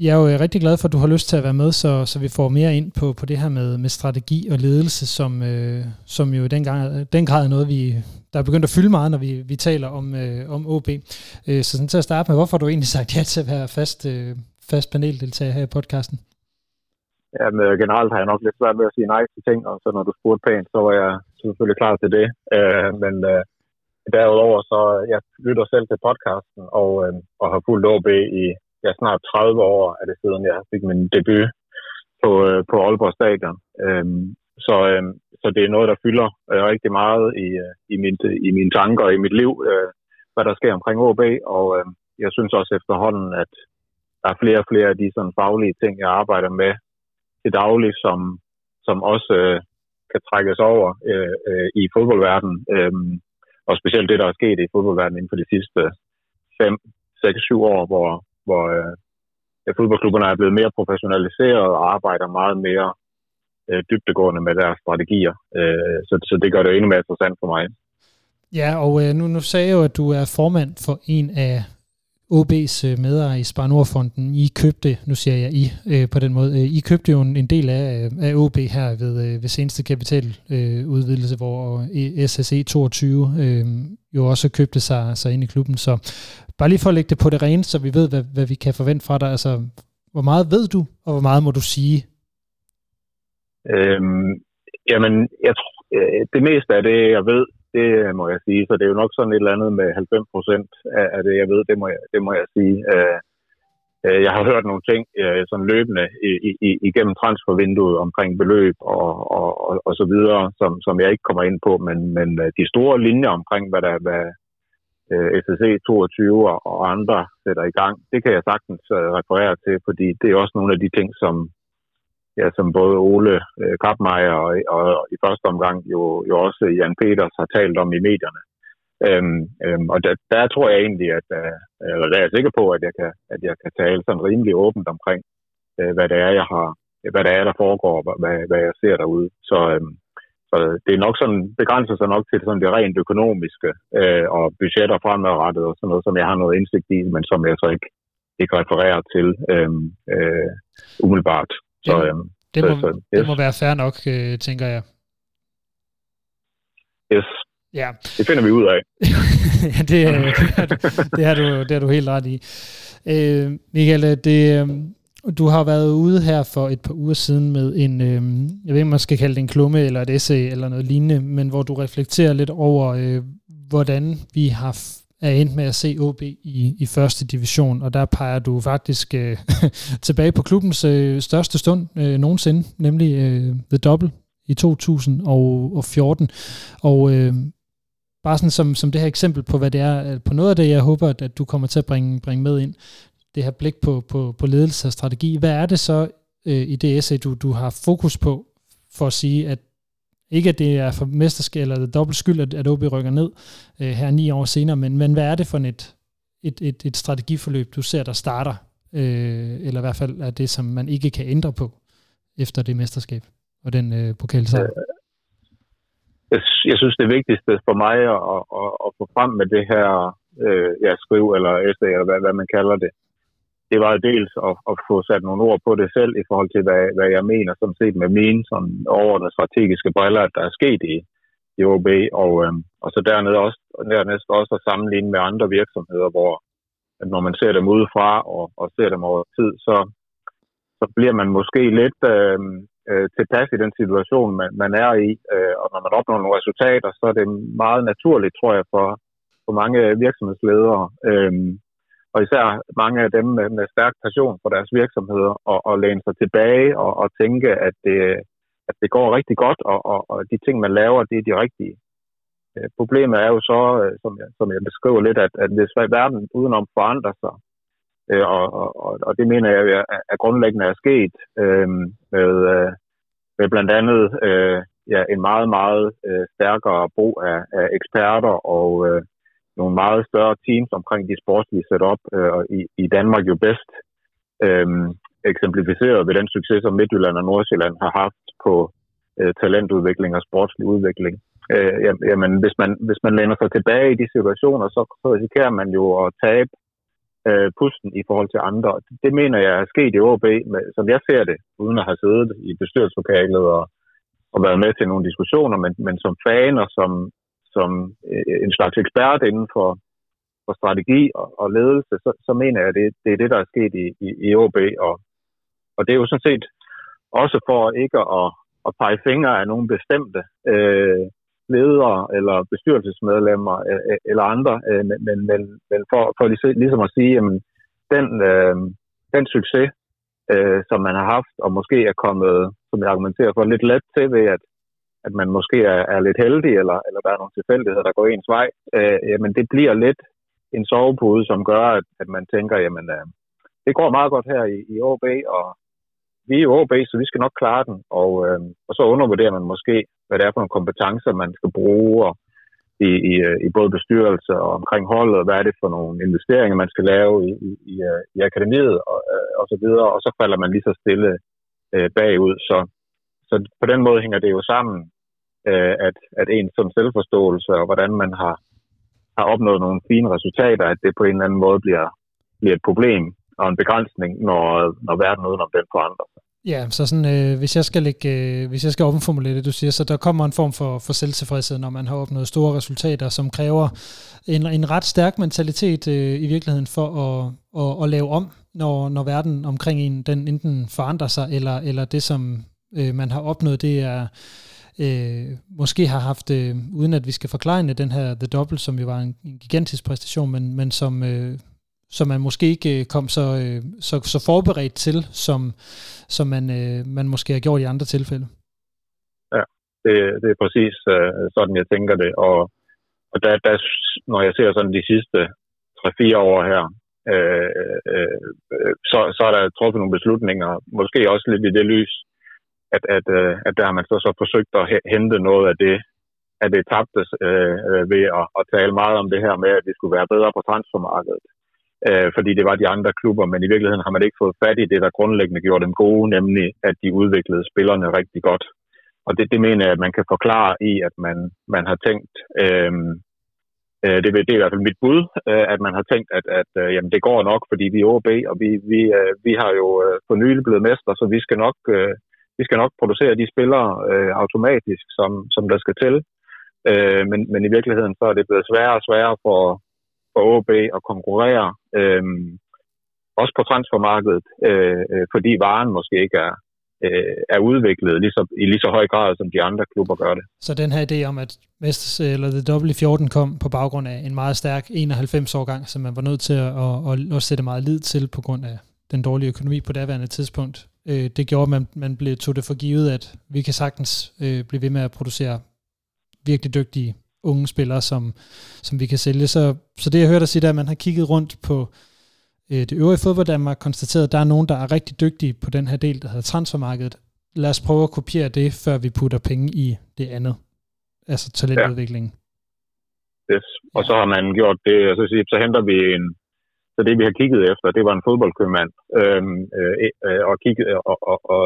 jeg er jo øh, rigtig glad for, at du har lyst til at være med, så, så vi får mere ind på, på det her med, med strategi og ledelse, som, øh, som jo den, gang, den grad er noget, vi, der er begyndt at fylde meget, når vi, vi taler om, øh, om OB. Øh, så sådan til at starte med, hvorfor har du egentlig sagt ja til at være fast, øh, fast paneldeltager her i podcasten? Jamen, men øh, generelt har jeg nok lidt svært ved at sige nej til ting, og så når du spurgte pænt, så var jeg selvfølgelig klar til det. Øh, men øh, Derudover så, øh, jeg lytter selv til podcasten og, øh, og har fulgt OB i ja, snart 30 år, er det siden jeg fik min debut på, øh, på Aalborg Stadion. Øh, så, øh, så det er noget, der fylder øh, rigtig meget i, øh, i, min, i mine tanker og i mit liv, øh, hvad der sker omkring OB, og øh, jeg synes også efterhånden, at der er flere og flere af de sådan faglige ting, jeg arbejder med til daglig, som, som også øh, kan trækkes over øh, øh, i fodboldverdenen. Øh, og specielt det, der er sket i fodboldverdenen inden for de sidste 5, 6, 7 år, hvor, hvor øh, ja, fodboldklubberne er blevet mere professionaliseret og arbejder meget mere øh, dybtegående med deres strategier. Øh, så, så det gør det endnu mere interessant for mig. Ja, og øh, nu, nu sagde jeg jo, at du er formand for en af OB's øh, medejer i Spar Nordfonden, I købte, nu siger jeg I øh, på den måde, øh, I købte jo en, en del af, øh, af OB her ved, øh, ved seneste kapitaludvidelse, øh, hvor SSE 22 øh, jo også købte sig, sig ind i klubben. Så bare lige for at lægge det på det rene, så vi ved, hvad, hvad vi kan forvente fra dig. Altså, hvor meget ved du, og hvor meget må du sige? Øhm, jamen, jeg tror, øh, det meste af det, jeg ved, det øh, må jeg sige. Så det er jo nok sådan et eller andet med 90 procent af det, jeg ved, det må jeg, det må jeg sige. Øh, øh jeg har hørt nogle ting øh, sådan løbende i, igennem transfervinduet omkring beløb og, og, og, og så videre, som, som jeg ikke kommer ind på, men, men øh, de store linjer omkring, hvad der hvad SSC 22 og andre sætter i gang, det kan jeg sagtens referere til, fordi det er også nogle af de ting, som, ja, som både Ole øh, Kappmeier og, og, og i første omgang jo, jo også Jan Peters har talt om i medierne. Øhm, øhm, og der, der tror jeg egentlig, at, øh, eller der er jeg sikker på, at jeg kan, at jeg kan tale sådan rimelig åbent omkring, øh, hvad det er, jeg har, hvad det er, der foregår, hvad, hvad jeg ser derude. Så, øhm, så det er nok sådan, begrænser sig nok til sådan det rent økonomiske øh, og budgetter fremadrettet og sådan noget, som jeg har noget indsigt i, men som jeg så ikke, ikke refererer til øh, øh, umiddelbart. Så, det, øhm, det, må, så, yes. det må være fair nok, øh, tænker jeg. Yes. Ja. Det finder vi ud af. ja, det, øh, det, har du, det har du helt ret i. Øh, Michael, øh, det, øh, du har været ude her for et par uger siden med en, øh, jeg ved ikke, man skal kalde det en klumme eller et essay eller noget lignende, men hvor du reflekterer lidt over, øh, hvordan vi har er endt med at se OB i, i første division, og der peger du faktisk øh, tilbage på klubbens øh, største stund øh, nogensinde, nemlig øh, The Double i 2014. Og øh, bare sådan som, som det her eksempel på, hvad det er, øh, på noget af det, jeg håber, at, at du kommer til at bringe, bringe med ind, det her blik på, på, på ledelse og strategi. Hvad er det så øh, i det essay, du, du har fokus på, for at sige, at ikke at det er for mesterskab eller dobbelt skyld, at, at OB rykker ned øh, her ni år senere, men, men hvad er det for et, et, et, et strategiforløb, du ser, der starter, øh, eller i hvert fald er det, som man ikke kan ændre på efter det mesterskab og den øh, pokalsejr? Øh, jeg, jeg synes, det vigtigste for mig at, at, at, at få frem med det her øh, ja, skriv eller essay, eller hvad, hvad man kalder det, det var dels at, at få sat nogle ord på det selv i forhold til, hvad, hvad jeg mener, som set med mine sådan overordnede strategiske briller, der er sket i, i OB, og, øh, og så dernede også, dernæst også at sammenligne med andre virksomheder, hvor at når man ser dem udefra og, og ser dem over tid, så, så bliver man måske lidt øh, øh, tilpas i den situation, man, man er i, øh, og når man opnår nogle resultater, så er det meget naturligt, tror jeg, for, for mange virksomhedsledere, øh, og især mange af dem med, med stærk passion for deres virksomheder, og, og læne sig tilbage og, og tænke, at det, at det går rigtig godt, og, og, og de ting, man laver, det er de rigtige. Øh, problemet er jo så, øh, som jeg, som jeg beskriver lidt, at, at hvis verden udenom forandrer sig, øh, og, og, og det mener jeg er, er grundlæggende er sket øh, med, med blandt andet øh, ja, en meget, meget stærkere brug af, af eksperter og øh, nogle meget større teams omkring de sportslige setup, øh, i, i Danmark jo bedst øh, eksemplificeret ved den succes, som Midtjylland og Nordsjælland har haft på øh, talentudvikling og sportslig udvikling. Øh, jamen, hvis man, hvis man læner sig tilbage i de situationer, så, så risikerer man jo at tabe øh, pusten i forhold til andre. Det mener jeg er sket i OB, med, som jeg ser det, uden at have siddet i bestyrelseslokalet og, og været med til nogle diskussioner, men, men som fan og som, som øh, en slags ekspert inden for, for strategi og, og ledelse, så, så mener jeg, at det, det er det, der er sket i, i, i OB. Og, og det er jo sådan set også for ikke at, at pege fingre af nogle bestemte øh, ledere eller bestyrelsesmedlemmer øh, øh, eller andre, øh, men, men, men for, for ligesom at sige, at den, øh, den succes, øh, som man har haft, og måske er kommet, som jeg argumenterer for, lidt let til ved, at, at man måske er, er lidt heldig, eller, eller der er nogle tilfældigheder, der går ens vej, øh, jamen det bliver lidt en sovepude, som gør, at, at man tænker, jamen øh, det går meget godt her i, i OB, og vi er i OB, så vi skal nok klare den, og, øh, og så undervurderer man måske, hvad det er for nogle kompetencer, man skal bruge, og i, i, øh, i både bestyrelse og omkring holdet, og hvad er det for nogle investeringer, man skal lave i, i, i, øh, i akademiet og, øh, og så videre, og så falder man lige så stille øh, bagud. Så, så på den måde hænger det jo sammen, øh, at, at ens sådan selvforståelse og hvordan man har, har opnået nogle fine resultater, at det på en eller anden måde bliver, bliver et problem og en begrænsning, når, når verden udenom den forandrer sig. Ja, så sådan, øh, hvis, jeg skal lægge, øh, hvis jeg skal omformulere det, du siger, så der kommer en form for, for selvtilfredshed, når man har opnået store resultater, som kræver en, en ret stærk mentalitet øh, i virkeligheden for at, at, at lave om, når, når verden omkring en, den enten forandrer sig, eller, eller det, som øh, man har opnået, det er øh, måske har haft, øh, uden at vi skal forklare den her The Double, som jo var en, en gigantisk præstation, men, men som... Øh, som man måske ikke øh, kom så, øh, så, så forberedt til, som, som man, øh, man måske har gjort i andre tilfælde. Ja, det, det er præcis øh, sådan, jeg tænker det. Og, og der, der, når jeg ser sådan de sidste 3-4 år her, øh, øh, øh, så, så er der truffet nogle beslutninger, måske også lidt i det lys, at, at, øh, at der har man så, så forsøgt at hente noget af det, at det tabtes øh, øh, ved at, at tale meget om det her med, at vi skulle være bedre på transfermarkedet øh, fordi det var de andre klubber, men i virkeligheden har man ikke fået fat i det, der grundlæggende gjorde dem gode, nemlig at de udviklede spillerne rigtig godt. Og det, det mener jeg, at man kan forklare i, at man, man har tænkt, øh, øh, det, det er i hvert fald mit bud, øh, at man har tænkt, at, at øh, jamen, det går nok, fordi vi er OB, og vi, vi, øh, vi har jo øh, for nylig blevet mester, så vi skal nok, øh, vi skal nok producere de spillere øh, automatisk, som, som der skal til. Øh, men, men i virkeligheden så er det blevet sværere og sværere for, for OB at konkurrere, øh, også på transfermarkedet, øh, fordi varen måske ikke er, øh, er udviklet lige så, i lige så høj grad, som de andre klubber gør det. Så den her idé om, at Mesters, eller The W14 kom på baggrund af en meget stærk 91-årgang, som man var nødt til at, at, at, at sætte meget lid til på grund af den dårlige økonomi på daværende tidspunkt. Øh, det gjorde, at man, man blev, tog det for givet, at vi kan sagtens øh, blive ved med at producere virkelig dygtige unge spillere, som, som vi kan sælge. Så, så det jeg hørte dig sige, er, at man har kigget rundt på øh, det øvrige fodbold Danmark, konstateret, at der er nogen, der er rigtig dygtige på den her del, der hedder transfermarkedet. Lad os prøve at kopiere det, før vi putter penge i det andet. Altså talentudviklingen. Ja. Yes. Og så har man gjort det, og så, så henter vi en, så det vi har kigget efter, det var en fodboldkøbmand, øhm, øh, e, øh, og kigget, og, og, og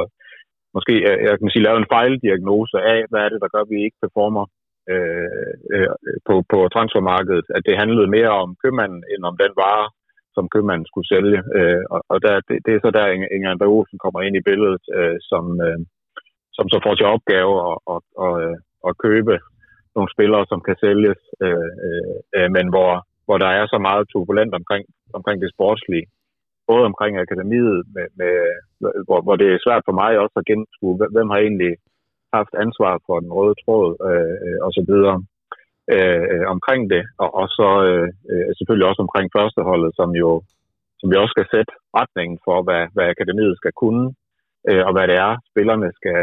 måske, øh, jeg kan sige, lavet en fejldiagnose af, hvad er det, der gør, at vi ikke performer øh, øh, på, på transfermarkedet, at det handlede mere om købmanden, end om den vare, som købmanden skulle sælge. Øh, og og der, det, det er så der, Inger André Olsen kommer ind i billedet, øh, som, øh, som så får til opgave at, at, at, at, at købe nogle spillere, som kan sælges, øh, øh, øh men hvor, hvor der er så meget turbulent omkring, omkring det sportslige. Både omkring akademiet, med, med, hvor, hvor det er svært for mig også at gennemskue, hvem har egentlig haft ansvar for den røde tråd øh, og så videre øh, omkring det. Og, og så øh, selvfølgelig også omkring førsteholdet, som jo som vi også skal sætte retningen for, hvad, hvad akademiet skal kunne, øh, og hvad det er, spillerne skal,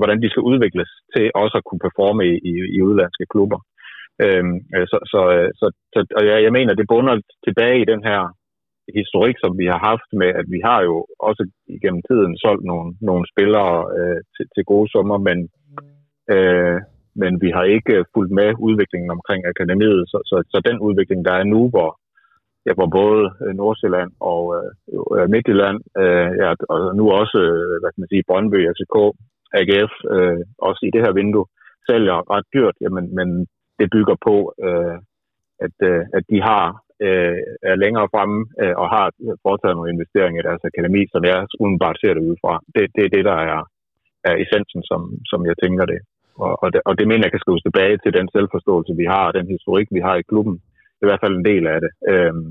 hvordan de skal udvikles til også at kunne performe i, i, i udlandske klubber. Øhm, øh, så, så, øh, så, så og jeg, jeg mener, det bunder tilbage i den her historik, som vi har haft med, at vi har jo også igennem tiden solgt nogle, nogle spillere øh, til, til gode summer, men, øh, men vi har ikke fulgt med udviklingen omkring akademiet. Så, så, så den udvikling, der er nu, hvor, ja, hvor både Nordsjælland og øh, Midtjylland, øh, ja, og nu også øh, hvad kan man sige, Brøndby, FCK, AGF, øh, også i det her vindue, sælger ret dyrt, jamen, men det bygger på, øh, at, øh, at de har øh, er længere fremme øh, og har foretaget nogle investeringer i deres akademi, som jeg udenbart ser det udefra. Det, det er det, der er, er essensen, som, som jeg tænker det. Og, og det. og det mener jeg kan skrives tilbage til den selvforståelse, vi har, og den historik, vi har i klubben. Det er i hvert fald en del af det. Øhm,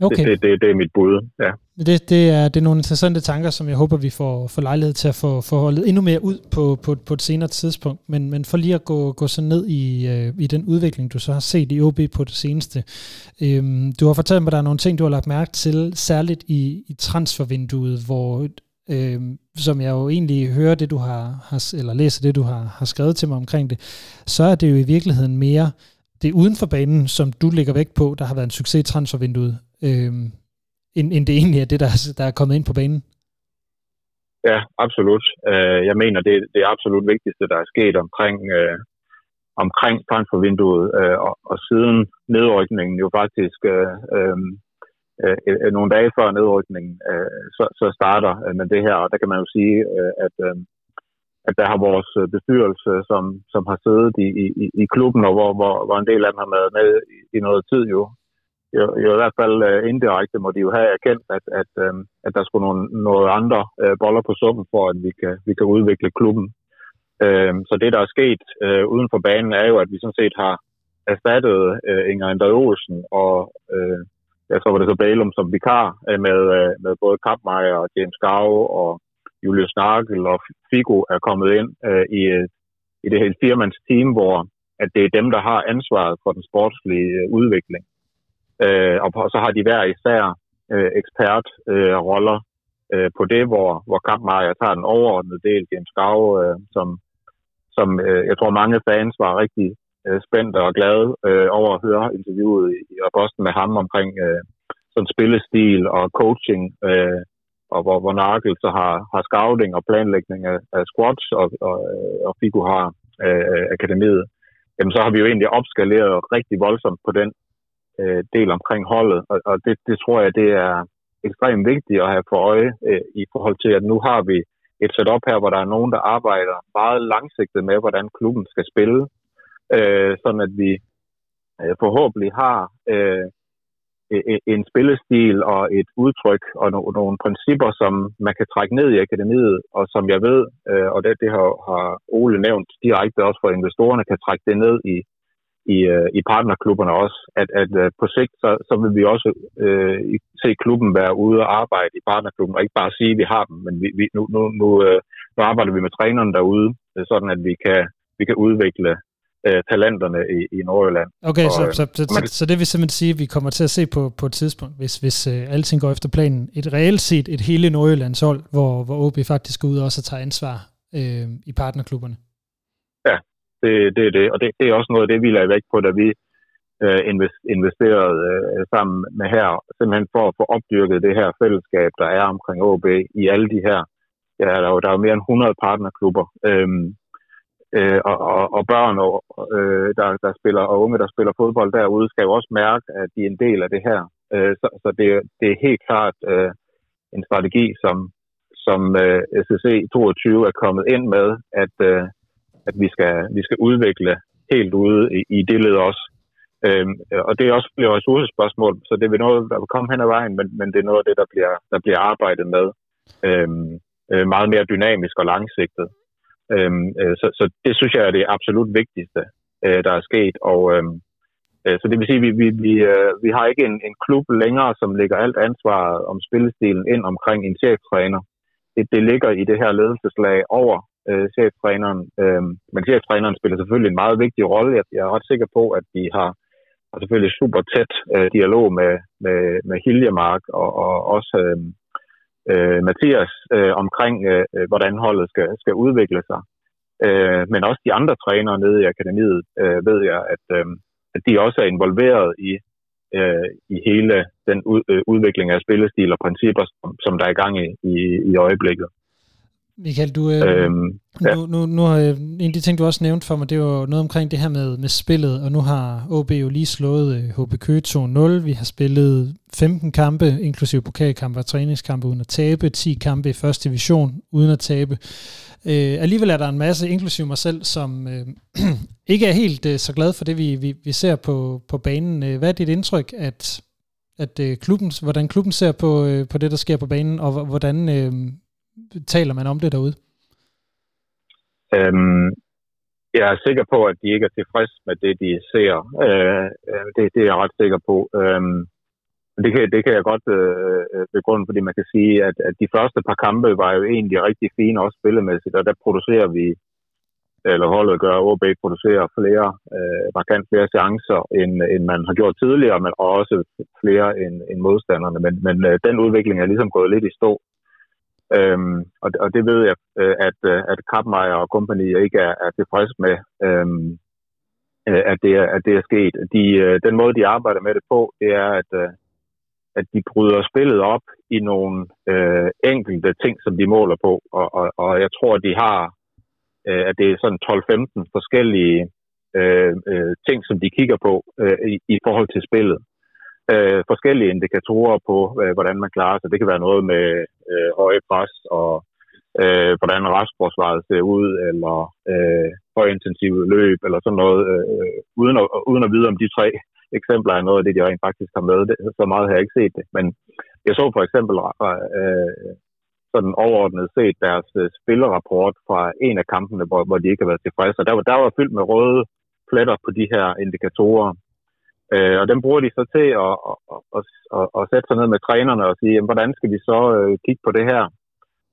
Okay. Det, det, det, det er mit bud, ja. Det, det, er, det er nogle interessante tanker, som jeg håber, vi får, får lejlighed til at få, få holdet endnu mere ud på, på, på et senere tidspunkt. Men, men for lige at gå, gå så ned i, øh, i den udvikling, du så har set i OB på det seneste. Øhm, du har fortalt mig, at der er nogle ting, du har lagt mærke til, særligt i, i transfervinduet, hvor øhm, som jeg jo egentlig hører det, du har, har eller læser det, du har, har skrevet til mig omkring det, så er det jo i virkeligheden mere det er uden for banen, som du lægger vægt på, der har været en succes i transfervinduet, øh, end, end det egentlig er det, der, der er kommet ind på banen? Ja, absolut. Øh, jeg mener, det, det er absolut vigtigste, der er sket omkring, øh, omkring transfervinduet, øh, og, og siden nedrykningen jo faktisk øh, øh, øh, øh nogle dage før nedrykningen, øh, så, så starter øh, med det her, og der kan man jo sige, øh, at øh, at der har vores øh, bestyrelse, som, som har siddet i, i, i klubben, og hvor, hvor, hvor en del af dem har været med i, i noget tid jo. Jo, jo i hvert fald uh, indirekte må de jo have erkendt, at, at, um, at der skulle nogle, noget andre uh, boller på suppen, for at vi kan, vi kan udvikle klubben. Uh, så det, der er sket uh, uden for banen, er jo, at vi sådan set har erstattet uh, Inger Andre Olsen og uh, jeg tror, var det så Balum som vikar uh, med, uh, med både Kappmeier og James Gau og Julius Nagel og Figo er kommet ind øh, i, øh, i det hele firmands team, hvor at det er dem, der har ansvaret for den sportslige øh, udvikling. Øh, og, og så har de hver især øh, ekspertroller øh, øh, på det, hvor, hvor Kampmeier tager den overordnede del, James Gau, øh, som, som øh, jeg tror mange fans var rigtig øh, spændte og glade øh, over at høre interviewet i, i Boston med ham omkring øh, sådan spillestil og coaching, øh, og hvor, hvor Nagel så har, har scouting og planlægning af, af squads, og, og, øh, og Figo har øh, akademiet, jamen så har vi jo egentlig opskaleret rigtig voldsomt på den øh, del omkring holdet, og, og det, det tror jeg, det er ekstremt vigtigt at have for øje øh, i forhold til, at nu har vi et setup her, hvor der er nogen, der arbejder meget langsigtet med, hvordan klubben skal spille, øh, sådan at vi øh, forhåbentlig har øh, E, e, en spillestil og et udtryk og no, nogle principper, som man kan trække ned i akademiet, og som jeg ved, øh, og det, det har, har Ole nævnt direkte også for investorerne, kan trække det ned i, i, øh, i partnerklubberne også, at, at øh, på sigt, så, så vil vi også øh, se klubben være ude og arbejde i partnerklubben, og ikke bare sige, at vi har dem, men vi, vi, nu, nu, nu, øh, nu arbejder vi med trænerne derude, øh, sådan at vi kan, vi kan udvikle øh, talenterne i, i Nordjylland. Okay, og, så, så, så, så, så det vil simpelthen sige, at vi kommer til at se på, på et tidspunkt, hvis, hvis uh, alting går efter planen, et reelt set et hele Nordjyllands hold, hvor, hvor OB faktisk går ud og også tager ansvar øh, i partnerklubberne. Ja, det, det er det, og det, det er også noget af det, vi lader væk på, da vi øh, investerede øh, sammen med her, simpelthen for at få opdyrket det her fællesskab, der er omkring OB i alle de her, ja, der er jo, der er jo mere end 100 partnerklubber, øh, øh, og, og, og børn, og, øh, der, der spiller, og unge, der spiller fodbold derude, skal jo også mærke, at de er en del af det her. Øh, så så det, det er helt klart øh, en strategi, som, som øh, SSC 22 er kommet ind med, at, øh, at vi skal, vi skal udvikle helt ude i, i det led også. Øhm, og det er også et ressourcespørgsmål, så det vil noget, der vil komme hen ad vejen, men, men det er noget af det, der bliver, der bliver arbejdet med øhm, øh, meget mere dynamisk og langsigtet. Øhm, øh, så, så det synes jeg er det absolut vigtigste, øh, der er sket. Og, øhm, øh, så det vil sige, at vi, vi, vi, øh, vi har ikke en, en klub længere, som lægger alt ansvaret om spillestilen ind omkring en cheftræner. Det, det ligger i det her ledelseslag over øh, cheftræneren. Øh, men cheftræneren spiller selvfølgelig en meget vigtig rolle. Jeg, jeg er ret sikker på, at de har, har selvfølgelig super tæt øh, dialog med, med, med Hiljemark og, og også øh, øh, Mathias øh, omkring, øh, øh, hvordan holdet skal, skal udvikle sig. Øh, men også de andre trænere nede i akademiet øh, ved jeg, at, øh, at de også er involveret i, øh, i hele den ud, øh, udvikling af spillestil og principper, som, som der er i gang i, i, i øjeblikket. Michael, du, øh, øhm, ja. nu, nu, nu har øh, en af de ting, du også nævnt for mig, det var noget omkring det her med, med spillet, og nu har OB jo lige slået øh, HB Køge 2-0. Vi har spillet 15 kampe, inklusive pokalkampe og træningskampe, uden at tabe, 10 kampe i første division, uden at tabe. Øh, alligevel er der en masse, inklusive mig selv, som øh, ikke er helt øh, så glad for det, vi, vi, vi ser på, på banen. Øh, hvad er dit indtryk, at, at øh, klubben, hvordan klubben ser på, øh, på det, der sker på banen, og hvordan... Øh, taler man om det derude? Øhm, jeg er sikker på, at de ikke er tilfreds med det, de ser. Øh, øh, det, det er jeg ret sikker på. Øhm, det, kan, det kan jeg godt øh, øh, begrunde, fordi man kan sige, at, at de første par kampe var jo egentlig rigtig fine, også spillemæssigt, og der producerer vi, eller holdet gør, OB producerer flere, øh, markant flere chancer, end, end man har gjort tidligere, men også flere end, end modstanderne. Men, men øh, den udvikling er ligesom gået lidt i stå. Øhm, og, og det ved jeg, øh, at, øh, at Krabmeier og kompagni ikke er, er tilfreds med, øhm, øh, at, det er, at det er sket. De, den måde, de arbejder med det på, det er, at, at de bryder spillet op i nogle øh, enkelte ting, som de måler på. Og, og, og jeg tror, de har, øh, at det er sådan 12-15 forskellige øh, øh, ting, som de kigger på øh, i, i forhold til spillet øh, forskellige indikatorer på, øh, hvordan man klarer sig. Det kan være noget med øh, høje pres og øh, hvordan restforsvaret ser ud, eller øh, højintensive løb, eller sådan noget, øh, uden, at, uden at vide om de tre eksempler er noget af det, de rent faktisk har med. Det, så meget har jeg ikke set det. Men jeg så for eksempel øh, sådan overordnet set deres øh, spillerapport fra en af kampene, hvor, hvor de ikke har været tilfredse. Og der, var, der var fyldt med røde pletter på de her indikatorer. Øh, og den bruger de så til at, at, at, at, at sætte sig ned med trænerne og sige, jamen, hvordan skal vi så øh, kigge på det her?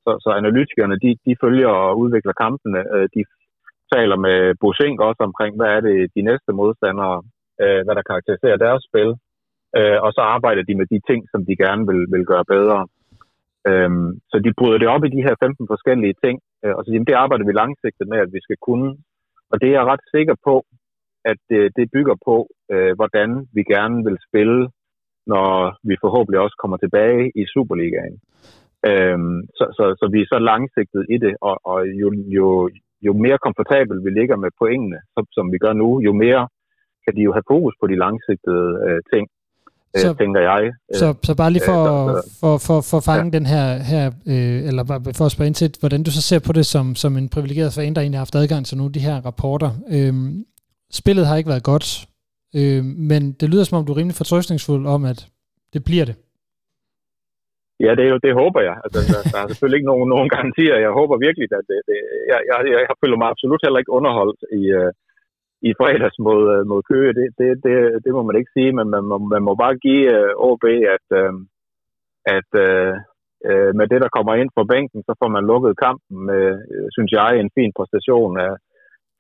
Så, så analytikerne, de, de følger og udvikler kampene. Øh, de taler med Bosink også omkring, hvad er det de næste modstandere, øh, hvad der karakteriserer deres spil. Øh, og så arbejder de med de ting, som de gerne vil, vil gøre bedre. Øhm, så de bryder det op i de her 15 forskellige ting, øh, og så jamen, det arbejder vi langsigtet med, at vi skal kunne. Og det er jeg ret sikker på, at øh, det bygger på, øh, hvordan vi gerne vil spille, når vi forhåbentlig også kommer tilbage i Superligaen. Øhm, så, så, så vi er så langsigtet i det, og, og jo, jo, jo mere komfortabel vi ligger med pointene, som, som vi gør nu, jo mere kan de jo have fokus på de langsigtede øh, ting, øh, så, tænker jeg. Så, så bare lige for, øh, for, for, for at fange ja. den her, her øh, eller for at spørge ind til, hvordan du så ser på det som, som en privilegeret fan, der egentlig har haft adgang til nogle af de her rapporter. Øh, spillet har ikke været godt, øh, men det lyder som om, du er rimelig fortrøstningsfuld om, at det bliver det. Ja, det, det håber jeg. Altså, der, der er selvfølgelig ikke nogen, nogen garantier. Jeg håber virkelig, at det, det jeg, jeg, jeg føler mig absolut heller ikke underholdt i, uh, i fredags mod, uh, mod Køge. Det, det, det, det må man ikke sige, men man må, man må bare give uh, øh, OB, at, uh, at uh, uh, med det, der kommer ind fra bænken, så får man lukket kampen med, uh, synes jeg, en fin præstation af,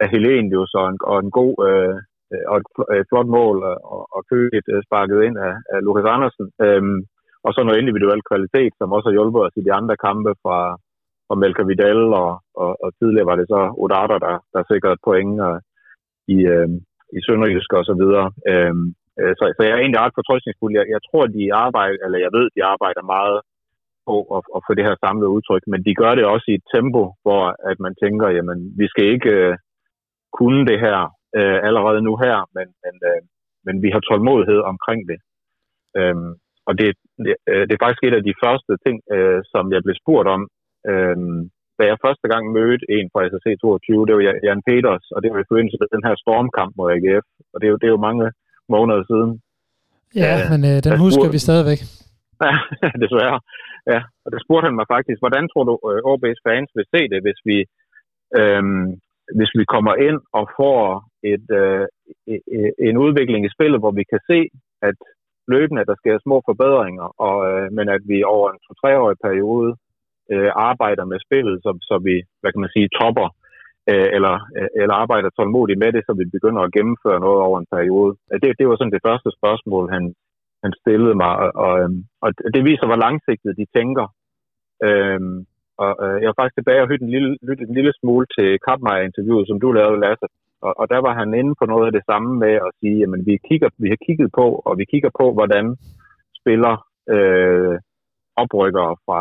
af Helenius og en, og en god øh, øh og et, et øh, flot mål og, og køligt sparket ind af, af Lukas Andersen. Øhm, og så noget individuel kvalitet, som også har hjulpet os i de andre kampe fra, fra Melker Vidal, og, og, og tidligere var det så Odata, der, der sikrede point og, i, øh, i Sønderjysk og så videre. Øhm, øh, så, så jeg er egentlig ret fortrøstningsfuld. Jeg, jeg tror, de arbejder, eller jeg ved, de arbejder meget på at, at få det her samlede udtryk, men de gør det også i et tempo, hvor at man tænker, jamen, vi skal ikke øh, kunne det her øh, allerede nu her, men, men, øh, men vi har tålmodighed omkring det. Øhm, og det, det, øh, det er faktisk et af de første ting, øh, som jeg blev spurgt om, øh, da jeg første gang mødte en fra SSC 22, det var Jan Peters, og det var i forbindelse med den her stormkamp mod AGF, og det er jo, det er jo mange måneder siden. Ja, ja men øh, den husker vi stadigvæk. Ja, desværre. Ja, og der spurgte han mig faktisk, hvordan tror du, øh, OB's fans vil se det, hvis vi, øhm, hvis vi kommer ind og får et, øh, e, e, en udvikling i spillet, hvor vi kan se, at løbende, der sker små forbedringer, og, øh, men at vi over en to-treårig periode øh, arbejder med spillet, så, så vi, hvad kan man sige, topper, øh, eller, øh, eller arbejder tålmodigt med det, så vi begynder at gennemføre noget over en periode. Det, det var sådan det første spørgsmål, han, han stillede mig, og, og, øhm, og det viser, hvor langsigtet de tænker. Øhm, og øh, jeg var faktisk tilbage og lyttede en lille, lyttede en lille smule til Kappmeier-interviewet, som du lavede, Lasse, og, og der var han inde på noget af det samme med at sige, at vi, kigger, vi har kigget på, og vi kigger på, hvordan spiller øh, oprykkere fra,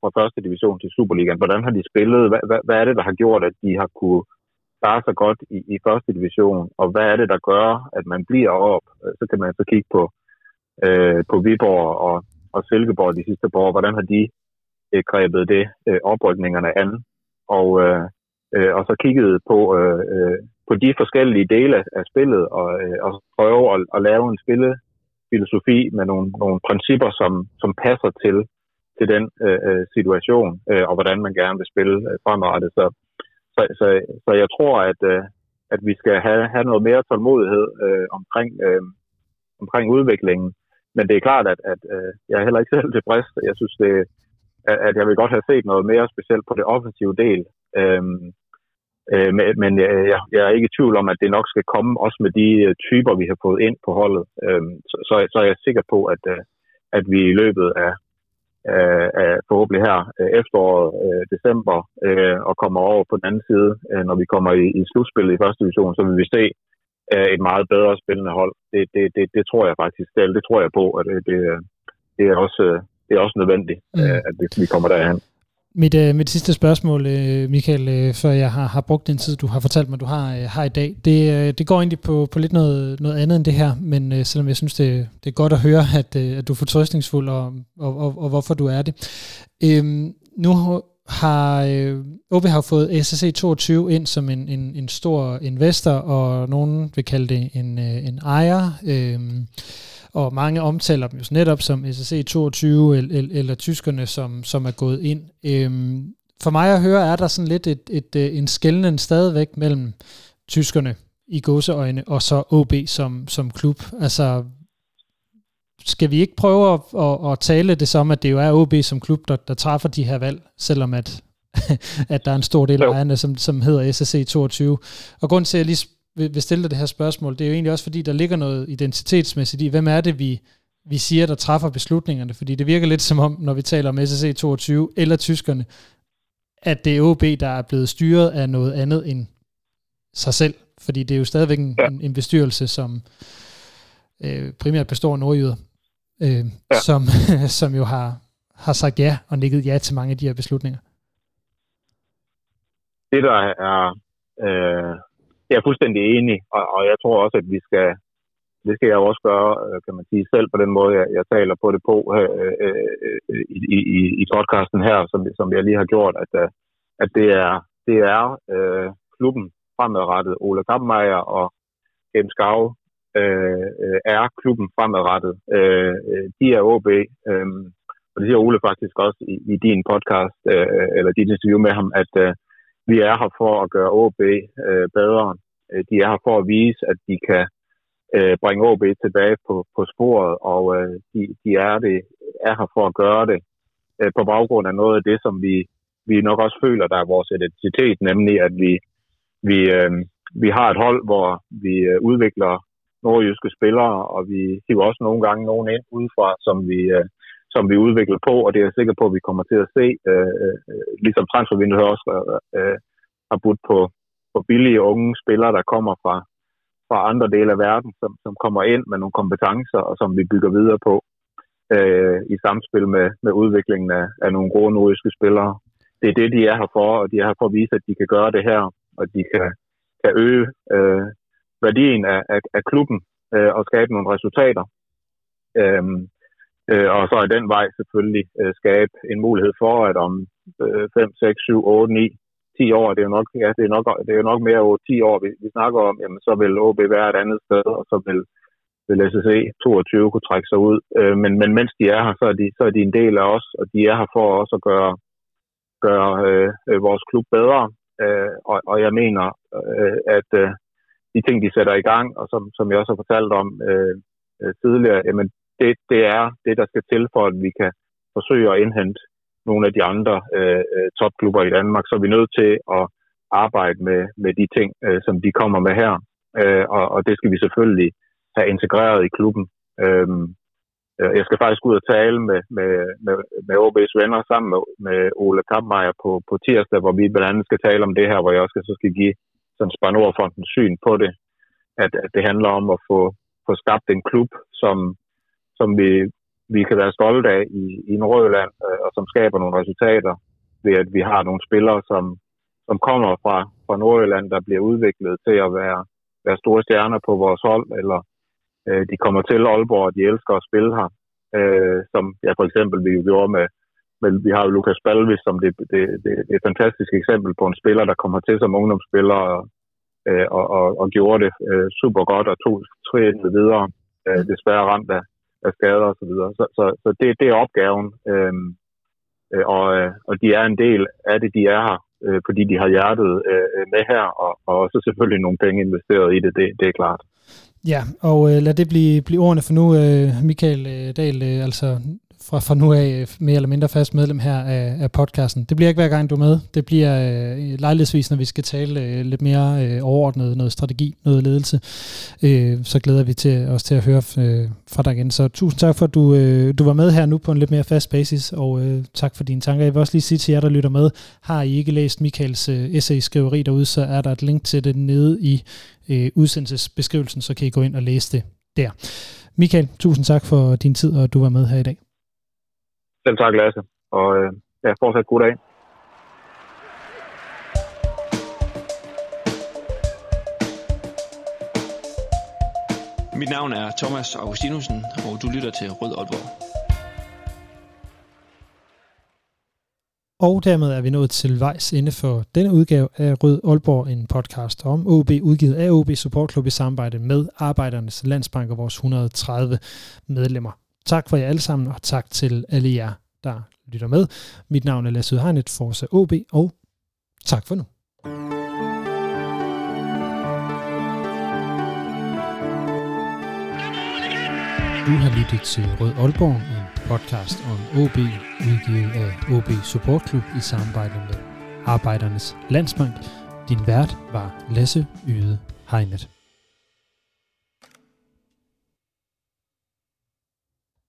fra første division til Superligaen. Hvordan har de spillet? Hvad, hvad, hvad er det, der har gjort, at de har kunne klare sig godt i, i første division? Og hvad er det, der gør, at man bliver op? Så kan man så kigge på, øh, på Viborg og, og Silkeborg de sidste par år. Hvordan har de øh, grebet det, øh, oprykningerne an? Og, øh, øh, og så kigget på, øh, øh på de forskellige dele af spillet og, øh, og prøve at, at lave en spillefilosofi med nogle, nogle principper, som, som passer til, til den øh, øh, situation øh, og hvordan man gerne vil spille øh, fremadrettet. Så, så, så, så jeg tror, at, øh, at vi skal have, have noget mere tålmodighed øh, omkring, øh, omkring udviklingen. Men det er klart, at, at øh, jeg er heller ikke selv tilfreds. Jeg synes, det, at, jeg vil godt have set noget mere specielt på det offensive del. Øhm, Øh, men jeg, jeg er ikke i tvivl om, at det nok skal komme også med de øh, typer, vi har fået ind på holdet. Øhm, så, så, så er jeg sikker på, at, øh, at vi i løbet af, af forhåbentlig her øh, efteråret, december, og kommer over på den anden side, når vi kommer i, i slutspillet i første division, så vil vi se et meget bedre spillende hold. Det, det, det, det tror jeg faktisk, selv, det tror jeg på, at det, det, er, også, det er også nødvendigt, mm. at vi kommer derhen. Mit, øh, mit sidste spørgsmål, øh, Michael, øh, før jeg har, har brugt den tid, du har fortalt mig, du har, øh, har i dag, det, øh, det går egentlig på, på lidt noget, noget andet end det her, men øh, selvom jeg synes, det, det er godt at høre, at, øh, at du er fortrøstningsfuld, og, og, og, og hvorfor du er det. Øh, nu har øh, OB har fået SSC 22 ind som en, en, en stor investor, og nogen vil kalde det en, øh, en ejer. Øh, og mange omtaler dem jo netop som SSC 22 eller, eller tyskerne, som, som er gået ind. Øhm, for mig at høre, er der sådan lidt et, et, et, en skældning stadigvæk mellem tyskerne i gåseøjne, og så OB som, som klub. Altså, skal vi ikke prøve at, at, at tale det som, at det jo er OB som klub, der, der træffer de her valg, selvom at, at der er en stor del af ejerne, som, som hedder SSC 22. Og grund til, at jeg lige vil, vil stille dig det her spørgsmål, det er jo egentlig også, fordi der ligger noget identitetsmæssigt i, hvem er det, vi, vi siger, der træffer beslutningerne? Fordi det virker lidt som om, når vi taler om SSC 22 eller tyskerne, at det er OB, der er blevet styret af noget andet end sig selv. Fordi det er jo stadigvæk en, ja. en, en bestyrelse, som øh, primært består af nordjyder, øh, ja. som, som jo har, har sagt ja og nikket ja til mange af de her beslutninger. Det, der er øh, jeg er fuldstændig enig, og, og jeg tror også, at vi skal, det skal jeg også gøre, øh, kan man sige, selv på den måde, jeg, jeg taler på det på øh, øh, øh i, i, i podcasten her, som, som jeg lige har gjort, at, øh, at det er, det er øh, klubben fremadrettet. Ole Kampmeier og James Gau øh, er klubben fremadrettet. Øh, de er OB, øh, og det siger Ole faktisk også i, i din podcast, øh, eller dit interview med ham, at øh, vi er her for at gøre OB øh, bedre. Øh, de er her for at vise, at de kan øh, bringe OB tilbage på, på sporet, og øh, de, de er, det, er her for at gøre det øh, på baggrund af noget af det, som vi, vi nok også føler, der er vores identitet, nemlig at vi, vi, øh, vi har et hold, hvor vi øh, udvikler nordjyske spillere, og vi hiver også nogle gange nogen ind udefra, som vi, øh, som vi udvikler på, og det er jeg sikker på, at vi kommer til at se, øh, øh ligesom transfervinduet også øh, øh, har budt på, på billige unge spillere, der kommer fra, fra andre dele af verden, som, som kommer ind med nogle kompetencer, og som vi bygger videre på øh, i samspil med, med udviklingen af, af nogle gode nordiske spillere. Det er det, de er her for, og de er her for at vise, at de kan gøre det her, og de kan, kan øge øh, værdien af, af, af klubben øh, og skabe nogle resultater. Øh, Øh, og så i den vej selvfølgelig øh, skabe en mulighed for, at om øh, 5, 6, 7, 8, 9, 10 år, det er jo nok, ja, det er nok, det er jo nok mere over 10 år, vi, vi snakker om, jamen så vil OB være et andet sted, og så vil, vil SSE 22 kunne trække sig ud. Øh, men, men mens de er her, så er de, så er de en del af os, og de er her for også at gøre, gøre øh, øh vores klub bedre. Øh, og, og jeg mener, øh, at øh, de ting, de sætter i gang, og som, som jeg også har fortalt om øh, øh, tidligere, jamen det, det er det, der skal til for, at vi kan forsøge at indhente nogle af de andre øh, øh, topklubber i Danmark, så er vi nødt til at arbejde med, med de ting, øh, som de kommer med her. Øh, og, og det skal vi selvfølgelig have integreret i klubben. Øhm, øh, jeg skal faktisk ud og tale med, med, med, med OB's venner sammen med, med Ole Kampmeier på, på tirsdag, hvor vi blandt andet skal tale om det her, hvor jeg også skal, så skal give sådan Spanordfondens syn på det. At, at det handler om at få, få skabt en klub, som, som vi, vi kan være stolte af i, i Nordjylland, øh, og som skaber nogle resultater ved, at vi har nogle spillere, som, som kommer fra, fra Nordjylland, der bliver udviklet til at være, være store stjerner på vores hold, eller øh, de kommer til Aalborg, og de elsker at spille her. Øh, som ja, for eksempel vi gjorde med, med vi har jo Lukas Balvis som det, det, det, det er et fantastisk eksempel på en spiller, der kommer til som ungdomsspiller og, øh, og, og, og gjorde det øh, super godt og tog trinene videre. Øh, desværre ramt af, af skader og så videre. Så, så, så det, det er opgaven. Øhm, øh, og, øh, og de er en del af det, de er her, øh, fordi de har hjertet øh, med her, og, og også selvfølgelig nogle penge investeret i det, det, det er klart. Ja, og øh, lad det blive, blive ordene for nu, øh, Michael øh, Dahl, øh, altså fra, fra nu af øh, mere eller mindre fast medlem her af, af podcasten. Det bliver ikke hver gang, du er med. Det bliver øh, lejlighedsvis, når vi skal tale øh, lidt mere øh, overordnet, noget strategi, noget ledelse. Øh, så glæder vi til, os til at høre øh, fra dig igen. Så tusind tak for, at du, øh, du var med her nu på en lidt mere fast basis, og øh, tak for dine tanker. Jeg vil også lige sige til jer, der lytter med, har I ikke læst Michaels øh, essay-skriveri derude, så er der et link til det nede i øh, udsendelsesbeskrivelsen, så kan I gå ind og læse det der. Michael, tusind tak for din tid, og du var med her i dag. Selv tak, Lasse. Og øh, ja, fortsat god dag. Mit navn er Thomas Augustinusen, og du lytter til Rød Aalborg. Og dermed er vi nået til vejs inde for denne udgave af Rød Aalborg, en podcast om OB, udgivet af OB Support Club i samarbejde med Arbejdernes Landsbank og vores 130 medlemmer. Tak for jer alle sammen, og tak til alle jer, der lytter med. Mit navn er Lasse Udhegnet, Forza OB, og tak for nu. Du har lyttet til Rød Aalborg, en podcast om OB, udgivet af OB Support Club i samarbejde med Arbejdernes Landsbank. Din vært var Lasse Yde Hegnet.